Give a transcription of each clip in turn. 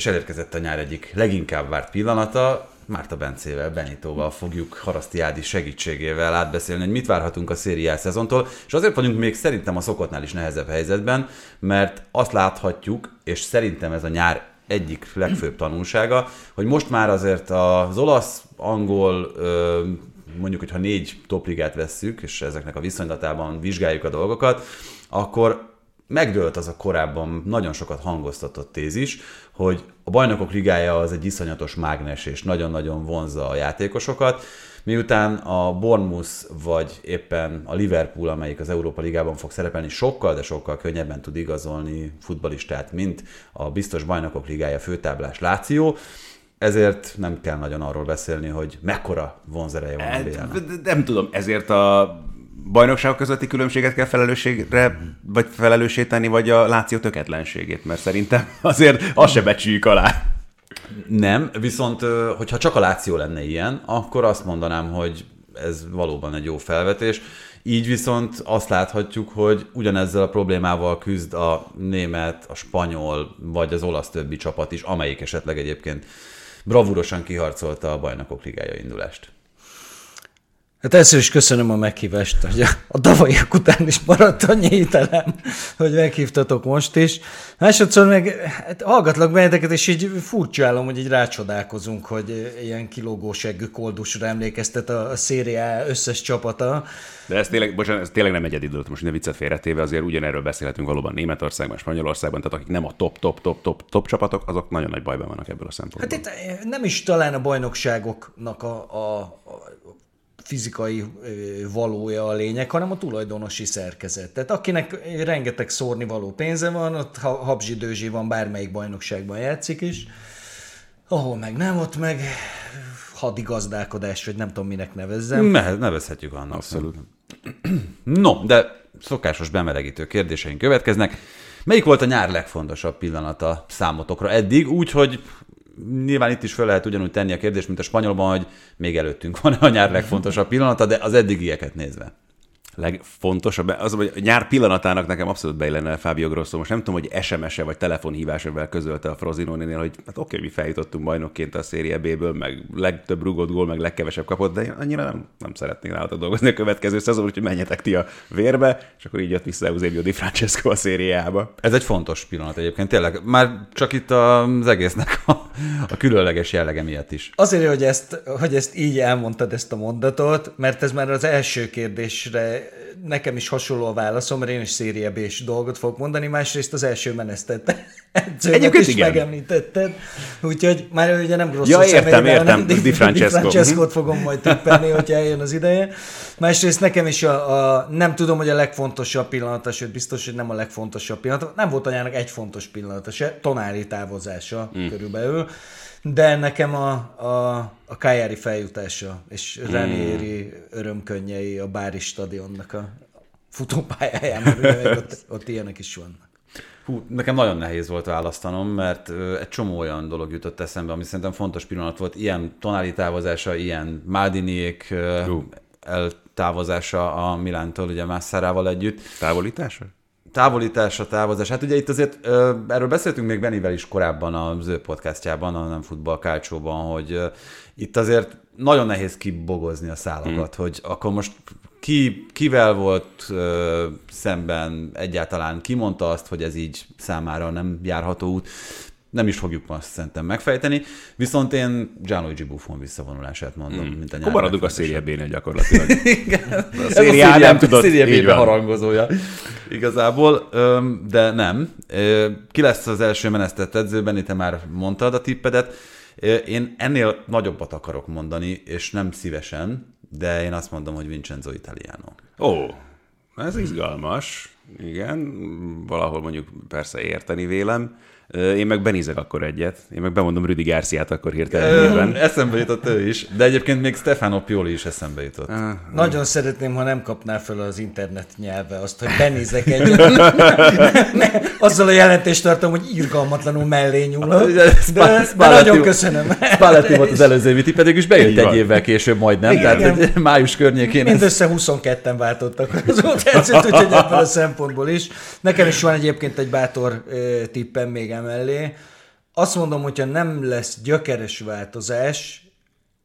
és elérkezett a nyár egyik leginkább várt pillanata, Márta Bencével, Benitóval fogjuk Haraszti Ádi segítségével átbeszélni, hogy mit várhatunk a szériás szezontól, és azért vagyunk még szerintem a szokottnál is nehezebb helyzetben, mert azt láthatjuk, és szerintem ez a nyár egyik legfőbb tanulsága, hogy most már azért az olasz, angol, mondjuk, hogyha négy topligát vesszük, és ezeknek a viszonylatában vizsgáljuk a dolgokat, akkor megdőlt az a korábban nagyon sokat hangoztatott tézis, hogy a bajnokok ligája az egy iszonyatos mágnes, és nagyon-nagyon vonzza a játékosokat, miután a Bournemouth vagy éppen a Liverpool, amelyik az Európa Ligában fog szerepelni, sokkal, de sokkal könnyebben tud igazolni futbalistát, mint a biztos bajnokok ligája főtáblás Láció, ezért nem kell nagyon arról beszélni, hogy mekkora vonzereje van a hát, Nem tudom, ezért a bajnokságok közötti különbséget kell felelősségre, vagy felelőssé tenni, vagy a Láció töketlenségét, mert szerintem azért azt se becsüljük alá. Nem, viszont hogyha csak a Láció lenne ilyen, akkor azt mondanám, hogy ez valóban egy jó felvetés. Így viszont azt láthatjuk, hogy ugyanezzel a problémával küzd a német, a spanyol, vagy az olasz többi csapat is, amelyik esetleg egyébként bravúrosan kiharcolta a bajnokok ligája indulást. Hát először is köszönöm a meghívást, hogy a, tavalyiak után is maradt annyi hitelem, hogy meghívtatok most is. Másodszor meg hát hallgatlak benneteket, és így furcsálom, hogy így rácsodálkozunk, hogy ilyen kilógó seggű koldusra emlékeztet a, a szériá összes csapata. De ez tényleg, bocsánat, ez tényleg nem egyedi dolog, most ne viccet félretéve, azért ugyanerről beszélhetünk valóban Németországban, Spanyolországban, tehát akik nem a top, top, top, top, top csapatok, azok nagyon nagy bajban vannak ebből a szempontból. Hát itt nem is talán a bajnokságoknak a, a, a fizikai valója a lényeg, hanem a tulajdonosi szerkezet. Tehát akinek rengeteg szórni való pénze van, ott habzsi van, bármelyik bajnokságban játszik is, ahol meg nem, ott meg hadigazdálkodás, vagy nem tudom minek nevezzem. Ne, nevezhetjük annak. Abszolút. No, de szokásos bemelegítő kérdéseink következnek. Melyik volt a nyár legfontosabb pillanata számotokra eddig, úgy, hogy nyilván itt is fel lehet ugyanúgy tenni a kérdést, mint a spanyolban, hogy még előttünk van a nyár legfontosabb pillanata, de az eddigieket nézve legfontosabb, az, hogy a nyár pillanatának nekem abszolút beillene Fábio Grosso. Most nem tudom, hogy SMS-e vagy telefonhívásával közölte a Frozinónél, hogy hát oké, mi feljutottunk bajnokként a Szérie B-ből, meg legtöbb rugott gól, meg legkevesebb kapott, de én annyira nem, nem szeretnék nálatok dolgozni a következő szezon, úgyhogy menjetek ti a vérbe, és akkor így jött vissza Eusebio Di Francesco a szériába. Ez egy fontos pillanat egyébként, tényleg. Már csak itt az egésznek a, a különleges jellege miatt is. Azért, hogy ezt, hogy ezt így elmondtad ezt a mondatot, mert ez már az első kérdésre nekem is hasonló a válaszom, mert én is széria b dolgot fogok mondani, másrészt az első menesztett edzőmet is igen. megemlítetted, úgyhogy már ugye nem rossz ja, értem, értem, Di, Di Francesco. Francesco-t mhm. fogom majd tippelni, hogyha eljön az ideje. Másrészt nekem is a, a, nem tudom, hogy a legfontosabb pillanata, sőt biztos, hogy nem a legfontosabb pillanata, nem volt anyának egy fontos pillanata se, tonári távozása mm. körülbelül de nekem a, a, a Kájári feljutása és hmm. Ranieri örömkönnyei a Bári stadionnak a futópályáján, mert ott, ott ilyenek is vannak. Hú, nekem nagyon nehéz volt választanom, mert egy csomó olyan dolog jutott eszembe, ami szerintem fontos pillanat volt. Ilyen tonáli távozása, ilyen Mádiniék eltávozása a Milántól, ugye Mászárával együtt. Távolítása? Távolítás, a távozás. Hát ugye itt azért erről beszéltünk még Benivel is korábban az ő podcastjában, a Nem Futball Kálcsóban, hogy itt azért nagyon nehéz kibogozni a szálakat, hmm. hogy akkor most ki, kivel volt ö, szemben egyáltalán, ki mondta azt, hogy ez így számára nem járható út nem is fogjuk azt szerintem megfejteni, viszont én Gianluigi Buffon visszavonulását mondom, hmm. mint a nyár. maradunk a széria b gyakorlatilag. Igen. A széria nem tudott. A széria harangozója igazából, de nem. Ki lesz az első menesztett edzőben, te már mondtad a tippedet. Én ennél nagyobbat akarok mondani, és nem szívesen, de én azt mondom, hogy Vincenzo Italiano. Ó, ez izgalmas. Igen, valahol mondjuk persze érteni vélem. Én meg benézek akkor egyet. Én meg bemondom Rüdi Garciát akkor hirtelen. Eszembe jutott ő is, de egyébként még Stefano Pioli is eszembe jutott. Ah, Nagyon szeretném, ha nem kapná fel az internet nyelve azt, hogy benézek egyet. Azzal a jelentést tartom, hogy irgalmatlanul mellé nyúlok. De, de, de nagyon köszönöm. Spalletti volt az előző viti, pedig is bejött egy évvel később majdnem, Igen. tehát egy május környékén. Mindössze 22-en váltottak az edzőt, úgyhogy ebből a szempontból is. Nekem is van egyébként egy bátor tippem még emellé. azt mondom, hogyha nem lesz gyökeres változás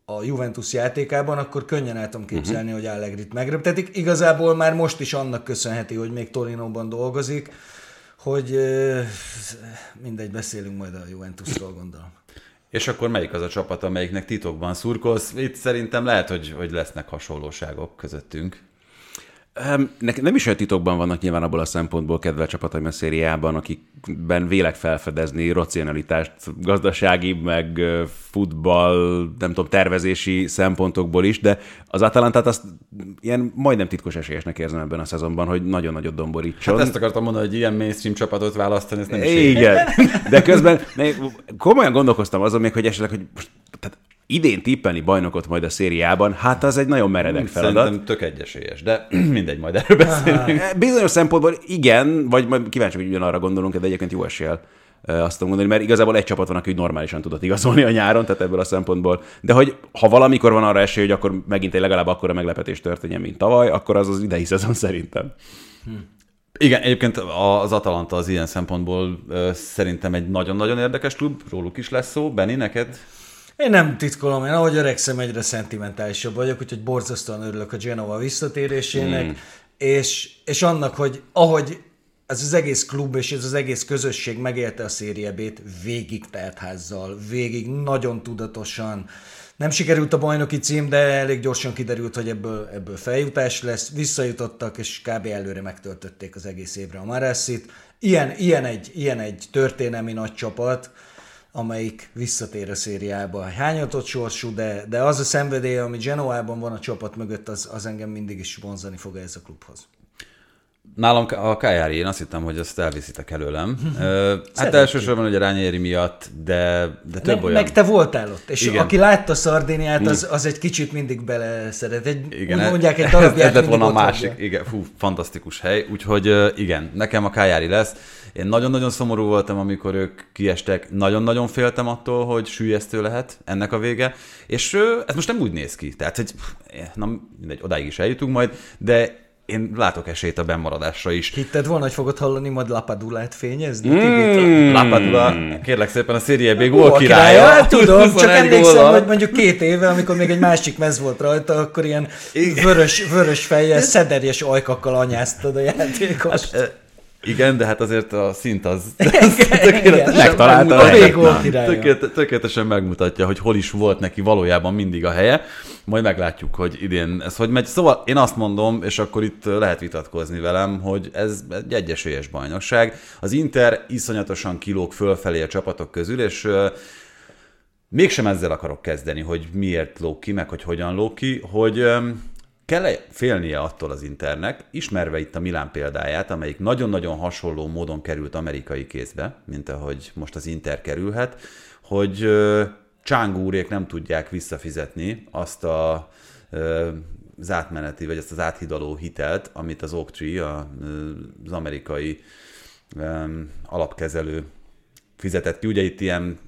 a Juventus játékában, akkor könnyen el tudom képzelni, uh-huh. hogy Allegrit megröptetik. Igazából már most is annak köszönheti, hogy még Torinóban dolgozik, hogy mindegy, beszélünk majd a Juventusról, gondolom. És akkor melyik az a csapat, amelyiknek titokban szurkolsz? Itt szerintem lehet, hogy, hogy lesznek hasonlóságok közöttünk. Nekem nem is olyan titokban vannak nyilván abból a szempontból kedve csapataim a szériában, akikben vélek felfedezni racionalitást gazdasági, meg futball, nem tudom, tervezési szempontokból is, de az Atalantát azt ilyen majdnem titkos esélyesnek érzem ebben a szezonban, hogy nagyon nagyot domborítson. Hát ezt akartam mondani, hogy ilyen mainstream csapatot választani, ez nem is Igen, de közben komolyan gondolkoztam azon még, hogy esetleg, hogy most, idén tippelni bajnokot majd a szériában, hát az egy nagyon meredek feladat. Szerintem tök egyesélyes, de mindegy, majd erről beszélünk. Bizonyos szempontból igen, vagy majd kíváncsi, hogy ugyanarra gondolunk, de egyébként jó eséllyel azt tudom mondani, mert igazából egy csapat van, aki úgy normálisan tudott igazolni a nyáron, tehát ebből a szempontból. De hogy ha valamikor van arra esély, hogy akkor megint egy legalább akkora meglepetés történjen, mint tavaly, akkor az az idei szezon szerintem. Hm. Igen, egyébként az Atalanta az ilyen szempontból szerintem egy nagyon-nagyon érdekes klub, róluk is lesz szó. Benni, neked én nem titkolom, én ahogy öregszem, egyre szentimentálisabb vagyok, úgyhogy borzasztóan örülök a Genova visszatérésének, mm. és, és annak, hogy ahogy ez az egész klub és ez az egész közösség megélte a Szérie B-t végig teltházzal, végig nagyon tudatosan. Nem sikerült a bajnoki cím, de elég gyorsan kiderült, hogy ebből, ebből feljutás lesz. Visszajutottak, és kb. előre megtöltötték az egész évre a Marassit. Ilyen, ilyen, egy, ilyen egy történelmi nagy csapat, amelyik visszatér a szériába. Hányatott sorsú, de, de az a szenvedély, ami Genoában van a csapat mögött, az, az engem mindig is vonzani fog ez a klubhoz. Nálam a Kajári, én azt hittem, hogy azt elviszitek előlem. hát elsősorban ugye Rányéri miatt, de, de több meg, olyan... Meg te voltál ott, és Igen. aki látta Szardéniát, az, az egy kicsit mindig bele szeret. Egy, igen, úgy mondják, egy darabját ez lett volna a másik, igen, fú, fantasztikus hely. Úgyhogy igen, nekem a Kajári lesz. Én nagyon-nagyon szomorú voltam, amikor ők kiestek. Nagyon-nagyon féltem attól, hogy sűjesztő lehet ennek a vége. És ez most nem úgy néz ki. Tehát, hogy na, mindegy, odáig is eljutunk majd, de én látok esélyt a bemaradásra is. Hitted volna, hogy fogod hallani majd Lapadulát fényezni? Mm. Lapadula, kérlek szépen a Serie B gól királya. királya. Tudom, csak emlékszem, hogy mondjuk két éve, amikor még egy másik mez volt rajta, akkor ilyen vörös, vörös fejjel, szederjes ajkakkal anyáztad a játékost. Hát, igen, de hát azért a szint az, megtalálta a tökéletesen megmutatja, hogy hol is volt neki valójában mindig a helye. Majd meglátjuk, hogy idén ez hogy megy. Szóval én azt mondom, és akkor itt lehet vitatkozni velem, hogy ez egy egyesélyes bajnokság. Az Inter iszonyatosan kilóg fölfelé a csapatok közül, és mégsem ezzel akarok kezdeni, hogy miért lóg ki, meg hogy hogyan lóg ki, hogy kell-e félnie attól az Internek, ismerve itt a Milán példáját, amelyik nagyon-nagyon hasonló módon került amerikai kézbe, mint ahogy most az Inter kerülhet, hogy Csángúrék nem tudják visszafizetni azt a az átmeneti, vagy ezt az áthidaló hitelt, amit az Oaktree, az amerikai alapkezelő fizetett ki. Ugye itt ilyen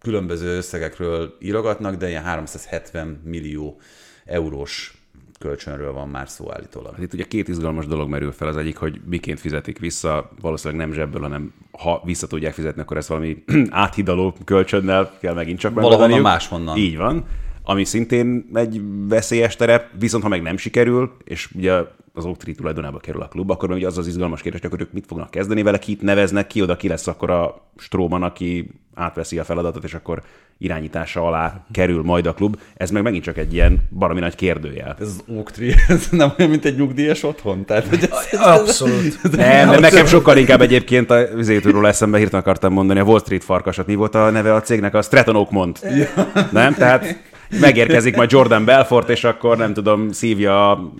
különböző összegekről írogatnak, de ilyen 370 millió eurós kölcsönről van már szó állítólag. Hát itt ugye két izgalmas dolog merül fel. Az egyik, hogy miként fizetik vissza, valószínűleg nem zsebből, hanem ha vissza tudják fizetni, akkor ezt valami áthidaló kölcsönnel kell megint csak Valahonnan máshonnan. Így van. Ami szintén egy veszélyes terep, viszont ha meg nem sikerül, és ugye az Oaktri tulajdonába kerül a klub, akkor ugye az az izgalmas kérdés, hogy akkor ők mit fognak kezdeni vele, kit neveznek ki, oda ki lesz akkor a Stróman, aki átveszi a feladatot, és akkor irányítása alá kerül majd a klub. Ez meg megint csak egy ilyen baromi nagy kérdőjel. Ez az Oaktri, ez nem olyan, mint egy nyugdíjas otthon? Tehát, hogy ez, Abszolút. nem, nem, nekem sokkal inkább egyébként a vizétúról eszembe hirtelen akartam mondani, a Wall Street farkasat. Mi volt a neve a cégnek? A Stratton Oakmont. Ja. Nem? Tehát megérkezik majd Jordan Belfort, és akkor nem tudom, szívja a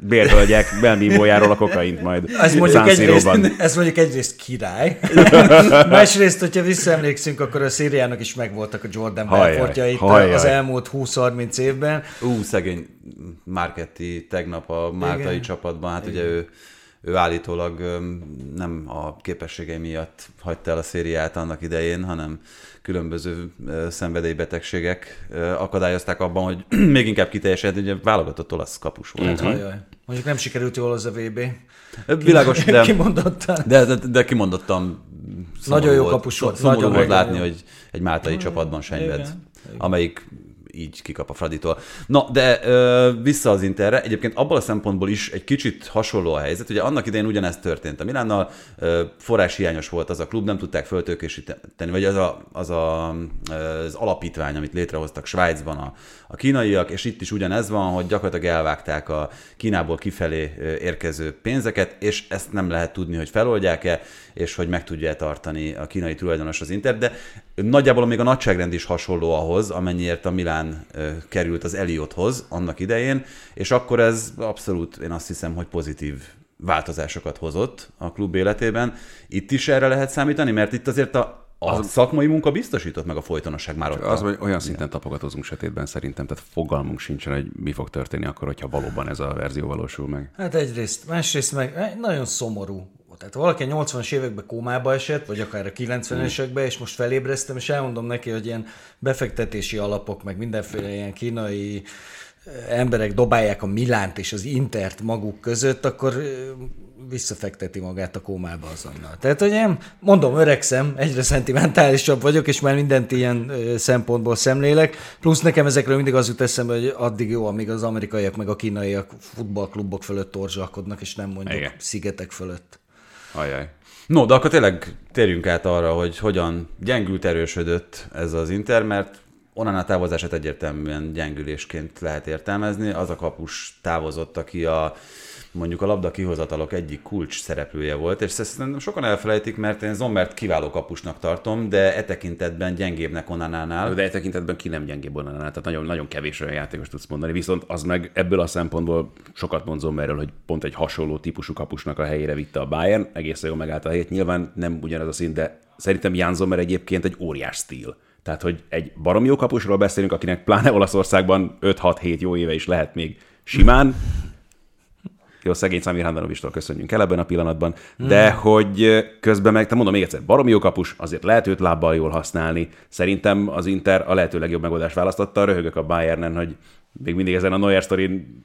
bérhölgyek belmívójáról a kokaint majd ez mondjuk, egyrészt, ez mondjuk egyrészt király. Másrészt, hogyha visszaemlékszünk, akkor a szériának is megvoltak a Jordan Belfortjai az elmúlt 20-30 évben. Ú, szegény Marketti tegnap a Máltai Igen. csapatban, hát Igen. ugye ő ő állítólag nem a képességei miatt hagyta el a szériát annak idején, hanem különböző szenvedélybetegségek akadályozták abban, hogy még inkább kiteljesedett, ugye válogatott olasz kapus volt. Mm-hmm. Mondjuk nem sikerült jól az a VB. Világos, de, kimondottan. De, de, de kimondottan Nagyon jó kapus volt, Szomorú nagyon volt látni, hogy egy máltai csapatban senyved, amelyik így kikap a Fraditól. Na, de ö, vissza az Interre. Egyébként abból a szempontból is egy kicsit hasonló a helyzet. Ugye annak idején ugyanezt történt. A Milánnal ö, forráshiányos volt az a klub, nem tudták föltőkésíteni, vagy az, a, az, a, az alapítvány, amit létrehoztak Svájcban a, a kínaiak, és itt is ugyanez van, hogy gyakorlatilag elvágták a Kínából kifelé érkező pénzeket, és ezt nem lehet tudni, hogy feloldják-e, és hogy meg tudja tartani a kínai tulajdonos az Inter, de nagyjából még a nagyságrend is hasonló ahhoz, amennyiért a Milán került az Eliothoz annak idején, és akkor ez abszolút, én azt hiszem, hogy pozitív változásokat hozott a klub életében. Itt is erre lehet számítani, mert itt azért a, a az... szakmai munka biztosított meg a folytonosság már ott. Az, hogy olyan szinten tapogatózunk sötétben szerintem, tehát fogalmunk sincsen, hogy mi fog történni akkor, hogyha valóban ez a verzió valósul meg. Hát egyrészt, másrészt meg eh, nagyon szomorú. Tehát valaki a 80-as években kómába esett, vagy akár a 90-esekben, és most felébreztem, és elmondom neki, hogy ilyen befektetési alapok, meg mindenféle ilyen kínai eh, emberek dobálják a Milánt és az Intert maguk között, akkor eh, visszafekteti magát a kómába azonnal. Tehát, hogy én mondom, öregszem, egyre szentimentálisabb vagyok, és már mindent ilyen ö, szempontból szemlélek. Plusz nekem ezekről mindig az jut eszembe, hogy addig jó, amíg az amerikaiak meg a kínaiak futballklubok fölött torzsalkodnak, és nem mondjuk Igen. szigetek fölött. Ajaj. No, de akkor tényleg térjünk át arra, hogy hogyan gyengült, erősödött ez az Inter, mert onnan a távozását egyértelműen gyengülésként lehet értelmezni. Az a kapus távozott, aki a mondjuk a labda kihozatalok egyik kulcs szereplője volt, és ezt sokan elfelejtik, mert én Zombert kiváló kapusnak tartom, de e tekintetben gyengébbnek Onanánál. De e tekintetben ki nem gyengébb onnan, tehát nagyon, nagyon kevés olyan játékos tudsz mondani, viszont az meg ebből a szempontból sokat mondom erről, hogy pont egy hasonló típusú kapusnak a helyére vitte a Bayern, egészen jól megállt a helyét. Nyilván nem ugyanez a szint, de szerintem Jan Sommer egyébként egy óriás stíl. Tehát, hogy egy barom jó kapusról beszélünk, akinek pláne Olaszországban 5-6-7 jó éve is lehet még simán, jó, szegény Samir Handanovistól köszönjünk el ebben a pillanatban, de hogy közben meg, te mondom még egyszer, baromi jó kapus, azért lehet őt lábbal jól használni. Szerintem az Inter a lehető legjobb megoldást választotta, röhögök a Bayernen, hogy még mindig ezen a Neuer sztorin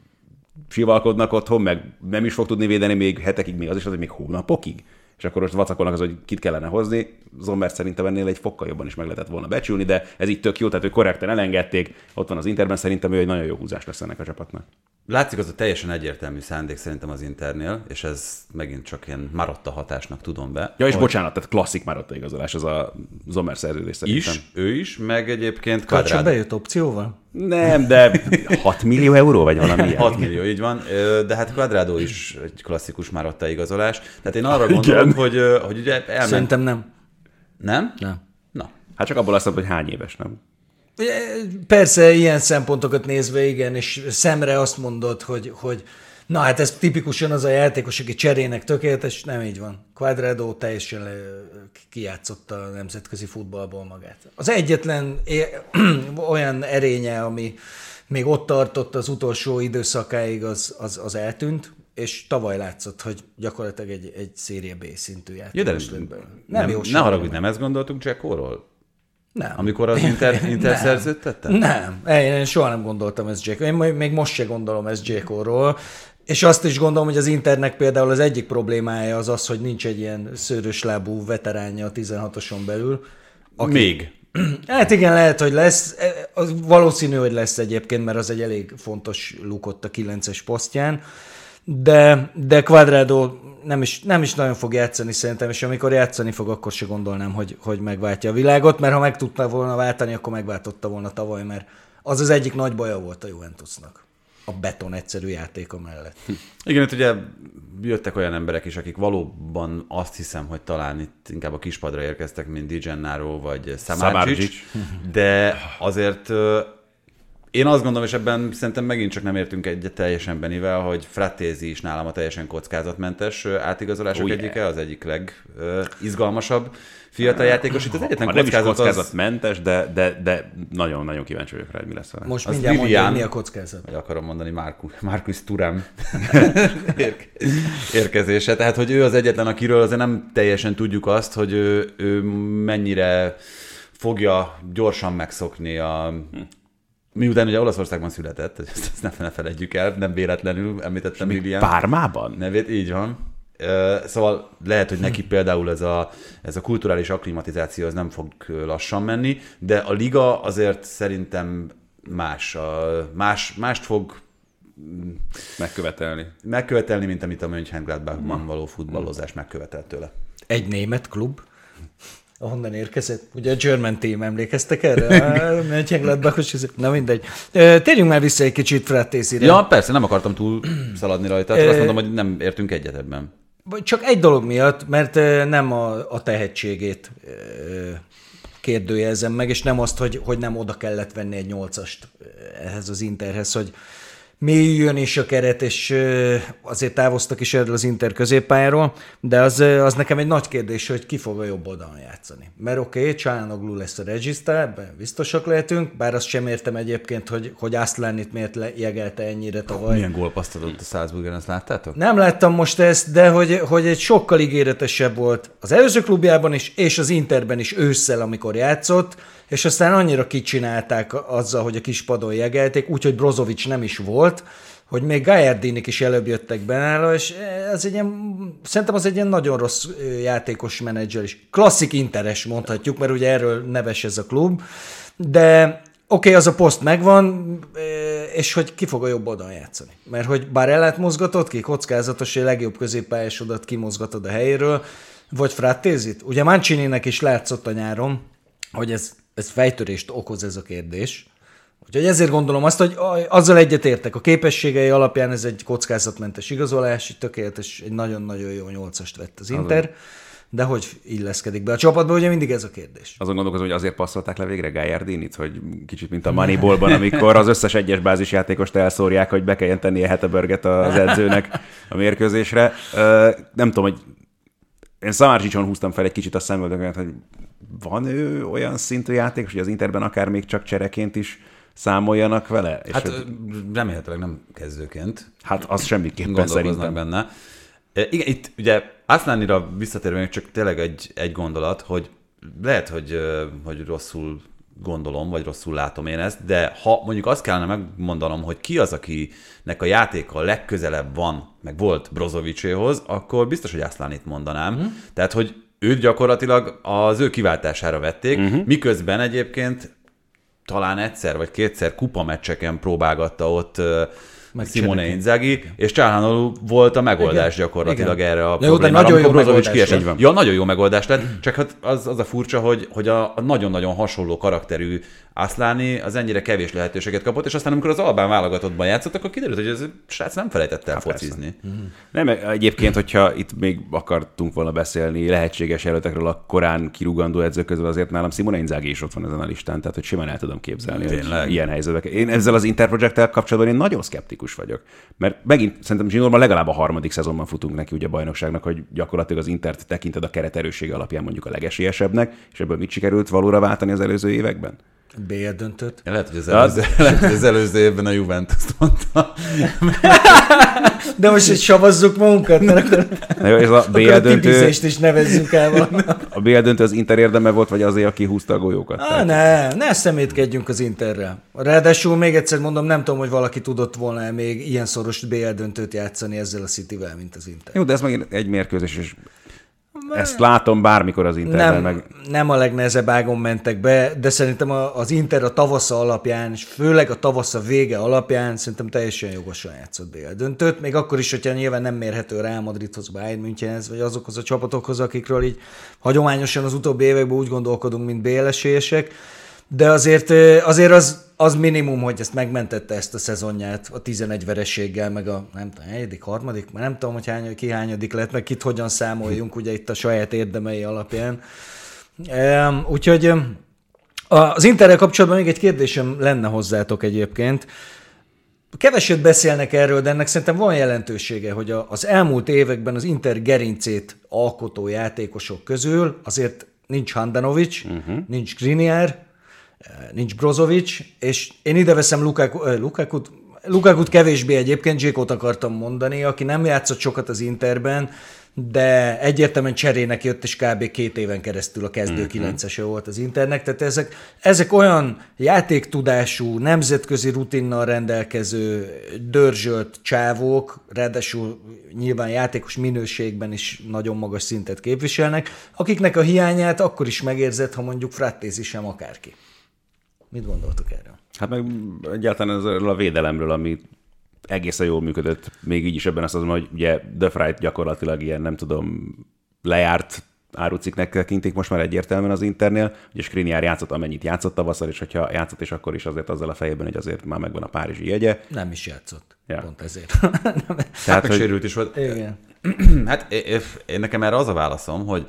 sivalkodnak otthon, meg nem is fog tudni védeni még hetekig, még az is hogy még hónapokig. És akkor most vacakolnak az, hogy kit kellene hozni. Zombert szerintem ennél egy fokkal jobban is meg lehetett volna becsülni, de ez így tök jó, tehát ők korrekten elengedték. Ott van az Interben, szerintem ő egy nagyon jó húzás lesz ennek a csapatnak. Látszik az a teljesen egyértelmű szándék szerintem az Internél, és ez megint csak ilyen marotta hatásnak tudom be. Ja, és hogy bocsánat, tehát klasszik már ott a igazolás, az a Zomer szerződés szerintem. is, ő is, meg egyébként Csak Quadrado. bejött opcióval? Nem, de 6 millió euró, vagy valami ilyen. 6 millió, így van, de hát Quadrado is egy klasszikus Marotta igazolás. Tehát én arra gondolom, hogy, ö, hogy ugye elment... Szerintem nem. Nem? Nem. Na. Hát csak abból azt mondom, hogy hány éves, nem? Persze, ilyen szempontokat nézve, igen, és szemre azt mondod, hogy, hogy na hát ez tipikusan az a játékos, aki cserének tökéletes, nem így van. Quadrado teljesen kijátszotta a nemzetközi futballból magát. Az egyetlen olyan erénye, ami még ott tartott az utolsó időszakáig, az, az, az eltűnt, és tavaly látszott, hogy gyakorlatilag egy, egy széria B szintű játékos lett belőle. nem, jó ne haragudj, nem ezt gondoltuk Jackoról? Nem. Amikor az Inter, Inter Nem. Nem, én soha nem gondoltam ezt Jack. Én még most se gondolom ezt Jacko-ról. És azt is gondolom, hogy az Internek például az egyik problémája az az, hogy nincs egy ilyen szőrös lábú veteránja a 16-oson belül. Aki... Még. Hát igen, lehet, hogy lesz. E, Az valószínű, hogy lesz egyébként, mert az egy elég fontos luk ott a 9-es posztján. De, de Quadrado nem is, nem is nagyon fog játszani szerintem, és amikor játszani fog, akkor se gondolnám, hogy, hogy megváltja a világot, mert ha meg tudta volna váltani, akkor megváltotta volna tavaly, mert az az egyik nagy baja volt a Juventusnak. A beton egyszerű játéka mellett. Igen, itt ugye jöttek olyan emberek is, akik valóban azt hiszem, hogy talán itt inkább a kispadra érkeztek, mint Di Gennaro vagy Samardzic. de azért én azt gondolom, és ebben szerintem megint csak nem értünk egyet teljesen Benivel, hogy Frattézi is nálam a teljesen kockázatmentes átigazolások Oh, yeah. egyike, az egyik legizgalmasabb fiatal játékos. Itt az egyetlen Ha nem is kockázat, az, kockázatmentes, de, de, de nagyon-nagyon kíváncsi vagyok rá, hogy mi lesz vele. Most Az mindjárt mondja, Vivian. hogy mi a kockázat. vagy akarom mondani Markus, Markus Turem érke- érkezése. Tehát, hogy ő az egyetlen, akiről azért nem teljesen tudjuk azt, hogy ő, ő mennyire fogja gyorsan megszokni a Miután ugye Olaszországban született, ezt ezt ne, ne felejtjük el, nem véletlenül említettem Vivian Pármában? nevét, így van. Szóval lehet, hogy neki például ez a, ez a kulturális akklimatizáció az nem fog lassan menni, de a liga azért szerintem más, más mást fog Megkövetelni. megkövetelni, mint amit a Mönchengladbachban való futballozás megkövetelt tőle. Egy német klub, ahonnan érkezett. Ugye a German Team, emlékeztek erre? Mönchengladbachos, na mindegy. Térjünk már vissza egy kicsit Frattészire. Ja, persze, nem akartam túl szaladni rajta, csak azt mondom, hogy nem értünk egyet ebben. Csak egy dolog miatt, mert nem a, a tehetségét kérdőjelezem meg, és nem azt, hogy, hogy nem oda kellett venni egy nyolcast ehhez az Interhez, hogy mélyüljön is a keret, és azért távoztak is erről az Inter középpályáról, de az, az nekem egy nagy kérdés, hogy ki fog a jobb oldalon játszani. Mert oké, okay, Csálanoglu lesz a regiszter, ebben biztosak lehetünk, bár azt sem értem egyébként, hogy, hogy Aszlánit miért jegelte ennyire tavaly. Milyen gólpaszt adott a Salzburgen, ezt láttátok? Nem láttam most ezt, de hogy, hogy egy sokkal ígéretesebb volt az előző klubjában is, és az Interben is ősszel, amikor játszott, és aztán annyira kicsinálták azzal, hogy a kis padon jegelték, úgyhogy Brozovic nem is volt, hogy még Gajardinik is előbb jöttek be nála, és ez egy ilyen, szerintem az egy ilyen nagyon rossz ö, játékos menedzser is. Klasszik interes mondhatjuk, mert ugye erről neves ez a klub, de oké, okay, az a poszt megvan, ö, és hogy ki fog a jobb oldalon játszani. Mert hogy bár ellát mozgatod ki, kockázatos, hogy a legjobb középpályásodat kimozgatod a helyéről, vagy Frattézit. Ugye Mancininek is látszott a nyáron, hogy ez, ez fejtörést okoz ez a kérdés. Úgyhogy ezért gondolom azt, hogy azzal egyetértek. A képességei alapján ez egy kockázatmentes igazolás, egy tökéletes, egy nagyon-nagyon jó nyolcast vett az Inter, de hogy illeszkedik be a csapatba, ugye mindig ez a kérdés. Azon gondolkozom, hogy azért passzolták le végre Gájárdinit, hogy kicsit mint a Moneyballban, amikor az összes egyes bázisjátékost elszórják, hogy be kelljen tennie Heteberget az edzőnek a mérkőzésre. Nem tudom, hogy én Szamárcsicsón húztam fel egy kicsit a szemöldökömet, hogy van ő olyan szintű játékos, hogy az Interben akár még csak csereként is számoljanak vele? És Hát hogy- remélhetőleg nem kezdőként hát az semmiképpen szerintem. benne. Igen, itt ugye Aszlánira visszatérve még csak tényleg egy, egy gondolat, hogy lehet, hogy, hogy rosszul gondolom, vagy rosszul látom én ezt, de ha mondjuk azt kellene megmondanom, hogy ki az, akinek a játéka a legközelebb van, meg volt Brozovicséhoz, akkor biztos, hogy Aszlánit mondanám. Uh-huh. Tehát, hogy őt gyakorlatilag az ő kiváltására vették, uh-huh. miközben egyébként talán egyszer vagy kétszer kupameccseken próbálgatta ott ö, Simone. Inzaghi, és Csálhánolú volt a megoldás Igen. gyakorlatilag Igen. erre a de problémára, nagyon jó Brozovic kiesett. lett. Ja, nagyon jó megoldás lett, csak hát az, az a furcsa, hogy, hogy a, a nagyon-nagyon hasonló karakterű Aszláni az ennyire kevés lehetőséget kapott, és aztán amikor az Albán válogatottban játszott, akkor kiderült, hogy ez a srác nem felejtett el focizni. Nem, egyébként, hogyha itt még akartunk volna beszélni lehetséges előttekről a korán kirúgandó edzők közül, azért nálam Simone Inzaghi is ott van ezen a listán, tehát hogy simán el tudom képzelni, Tényleg? hogy ilyen helyzetek. Én ezzel az Interproject-tel kapcsolatban én nagyon szkeptikus vagyok. Mert megint szerintem Zsinórban legalább a harmadik szezonban futunk neki ugye a bajnokságnak, hogy gyakorlatilag az Intert tekinted a keret erőssége alapján mondjuk a legesélyesebbnek, és ebből mit sikerült valóra váltani az előző években? BL döntött. Lehet, hogy az előző, lehet, hogy az előző évben a Juventus mondta. De most egy savazzuk magunkat, mert akkor, Na jó, ez a akkor BL a döntő, tipizést is nevezzük el valami. a BL döntő az Inter érdeme volt, vagy azért, aki húzta a golyókat? Á, ne, ne szemétkedjünk az Interrel. Ráadásul még egyszer mondom, nem tudom, hogy valaki tudott volna még ilyen szoros BL döntőt játszani ezzel a Cityvel, mint az Inter. Jó, de ez meg egy mérkőzés, és ezt látom bármikor az Interben, Nem, meg nem a legnehezebb ágon mentek be, de szerintem az Inter a tavasza alapján, és főleg a tavasza vége alapján szerintem teljesen jogosan játszott BL döntőt, még akkor is, hogyha nyilván nem mérhető Real Madridhoz, Bayern Münchenhez, vagy azokhoz a csapatokhoz, akikről így hagyományosan az utóbbi években úgy gondolkodunk, mint BL de azért, azért az, az minimum, hogy ezt megmentette ezt a szezonját a 11 vereséggel, meg a nem tudom, negyedik, harmadik, már nem tudom, hogy hány, ki hányadik lett, meg kit hogyan számoljunk, ugye itt a saját érdemei alapján. Úgyhogy az Interrel kapcsolatban még egy kérdésem lenne hozzátok egyébként. Keveset beszélnek erről, de ennek szerintem van jelentősége, hogy az elmúlt években az Inter gerincét alkotó játékosok közül azért nincs Handanovic, uh-huh. nincs Grinier, nincs Brozovic, és én ide veszem Lukaku, eh, Lukakut, Lukakut kevésbé egyébként, Zsékot akartam mondani, aki nem játszott sokat az Interben, de egyértelműen cserének jött, és kb. két éven keresztül a kezdő Mhm. kilencese volt az internet, tehát ezek, ezek olyan játéktudású, nemzetközi rutinnal rendelkező, dörzsölt csávók, ráadásul nyilván játékos minőségben is nagyon magas szintet képviselnek, akiknek a hiányát akkor is megérzed, ha mondjuk frattézi sem akárki. Mit gondoltok erről? Hát meg egyáltalán ezzel a védelemről, ami egészen jól működött, még így is ebben azt mondom, hogy ugye The Fright gyakorlatilag ilyen, nem tudom, lejárt árucikknek tekintik most már egyértelműen az Internél. Ugye Skriniar játszott, amennyit játszott tavasszal, és hogyha játszott, és akkor is azért azzal a fejében, hogy azért már megvan a Párizsi jegye. Nem is játszott. Ja. Pont ezért. Tehát, hogy- meg sérült is volt. Igen. Hát én nekem erre az a válaszom, hogy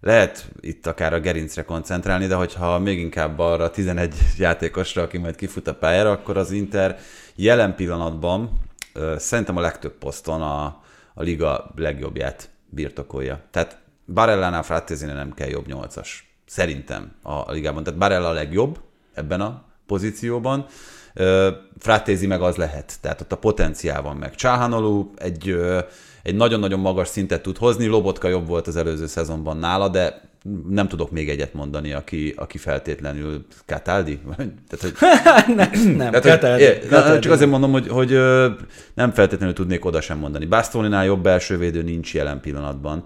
lehet itt akár a gerincre koncentrálni, de hogyha még inkább arra 11 játékosra, aki majd kifut a pályára, akkor az Inter jelen pillanatban szerintem a legtöbb poszton a, a liga legjobbját birtokolja. Tehát Barellánál Frattezine nem kell jobb nyolcas. Szerintem a, ligában. Tehát Barella a legjobb ebben a pozícióban. Frattézi meg az lehet, tehát ott a potenciál van meg. Csáhanolú egy, egy nagyon-nagyon magas szintet tud hozni, Lobotka jobb volt az előző szezonban nála, de nem tudok még egyet mondani, aki, aki feltétlenül Cataldi? Tehát, hogy, nem, nem. tehát, Cataldi- hogy, Cataldi. csak azért mondom, hogy, hogy nem feltétlenül tudnék oda sem mondani. Bastoninál jobb belsővédő nincs jelen pillanatban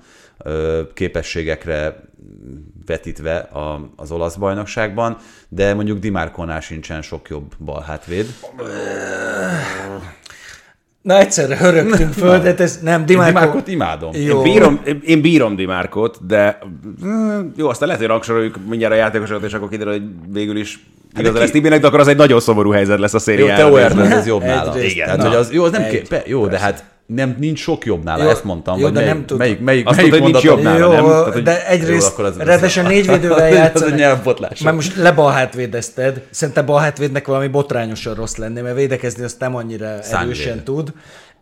képességekre vetítve a, az olasz bajnokságban, de mondjuk Dimárkonál sincsen sok jobb balhátvéd. Na egyszerre hörögtünk föl, de ez nem, Én Dimárko... Dimárkot imádom. Jó. Én bírom, én bírom Dimárkot, de mm, jó, aztán lehet, hogy rangsoroljuk mindjárt a játékosokat, és akkor kiderül, hogy végül is igaza ki- lesz Tibinek, de akkor az egy nagyon szomorú helyzet lesz a Jó, szériában. Teo Hernández jobb nála. Egyrészt, Tehát, hogy az, jó, az nem Egy. ké, pe, jó, de hát nem, nincs sok jobb nála, Jó, ezt mondtam. jó, vagy de melyik, nem tudom. melyik, melyik, Azt melyik mondta, hogy nincs jobb nála, Jó, nem? Tehát, hogy- de egyrészt, Jó, akkor az- ráadásul négyvédővel Az egy játszanak. nyelvbotlás. Mert most lebalhátvédezted, szerintem balhátvédnek valami botrányosan rossz lenni, mert védekezni azt nem annyira Szárnyvédő. erősen tud.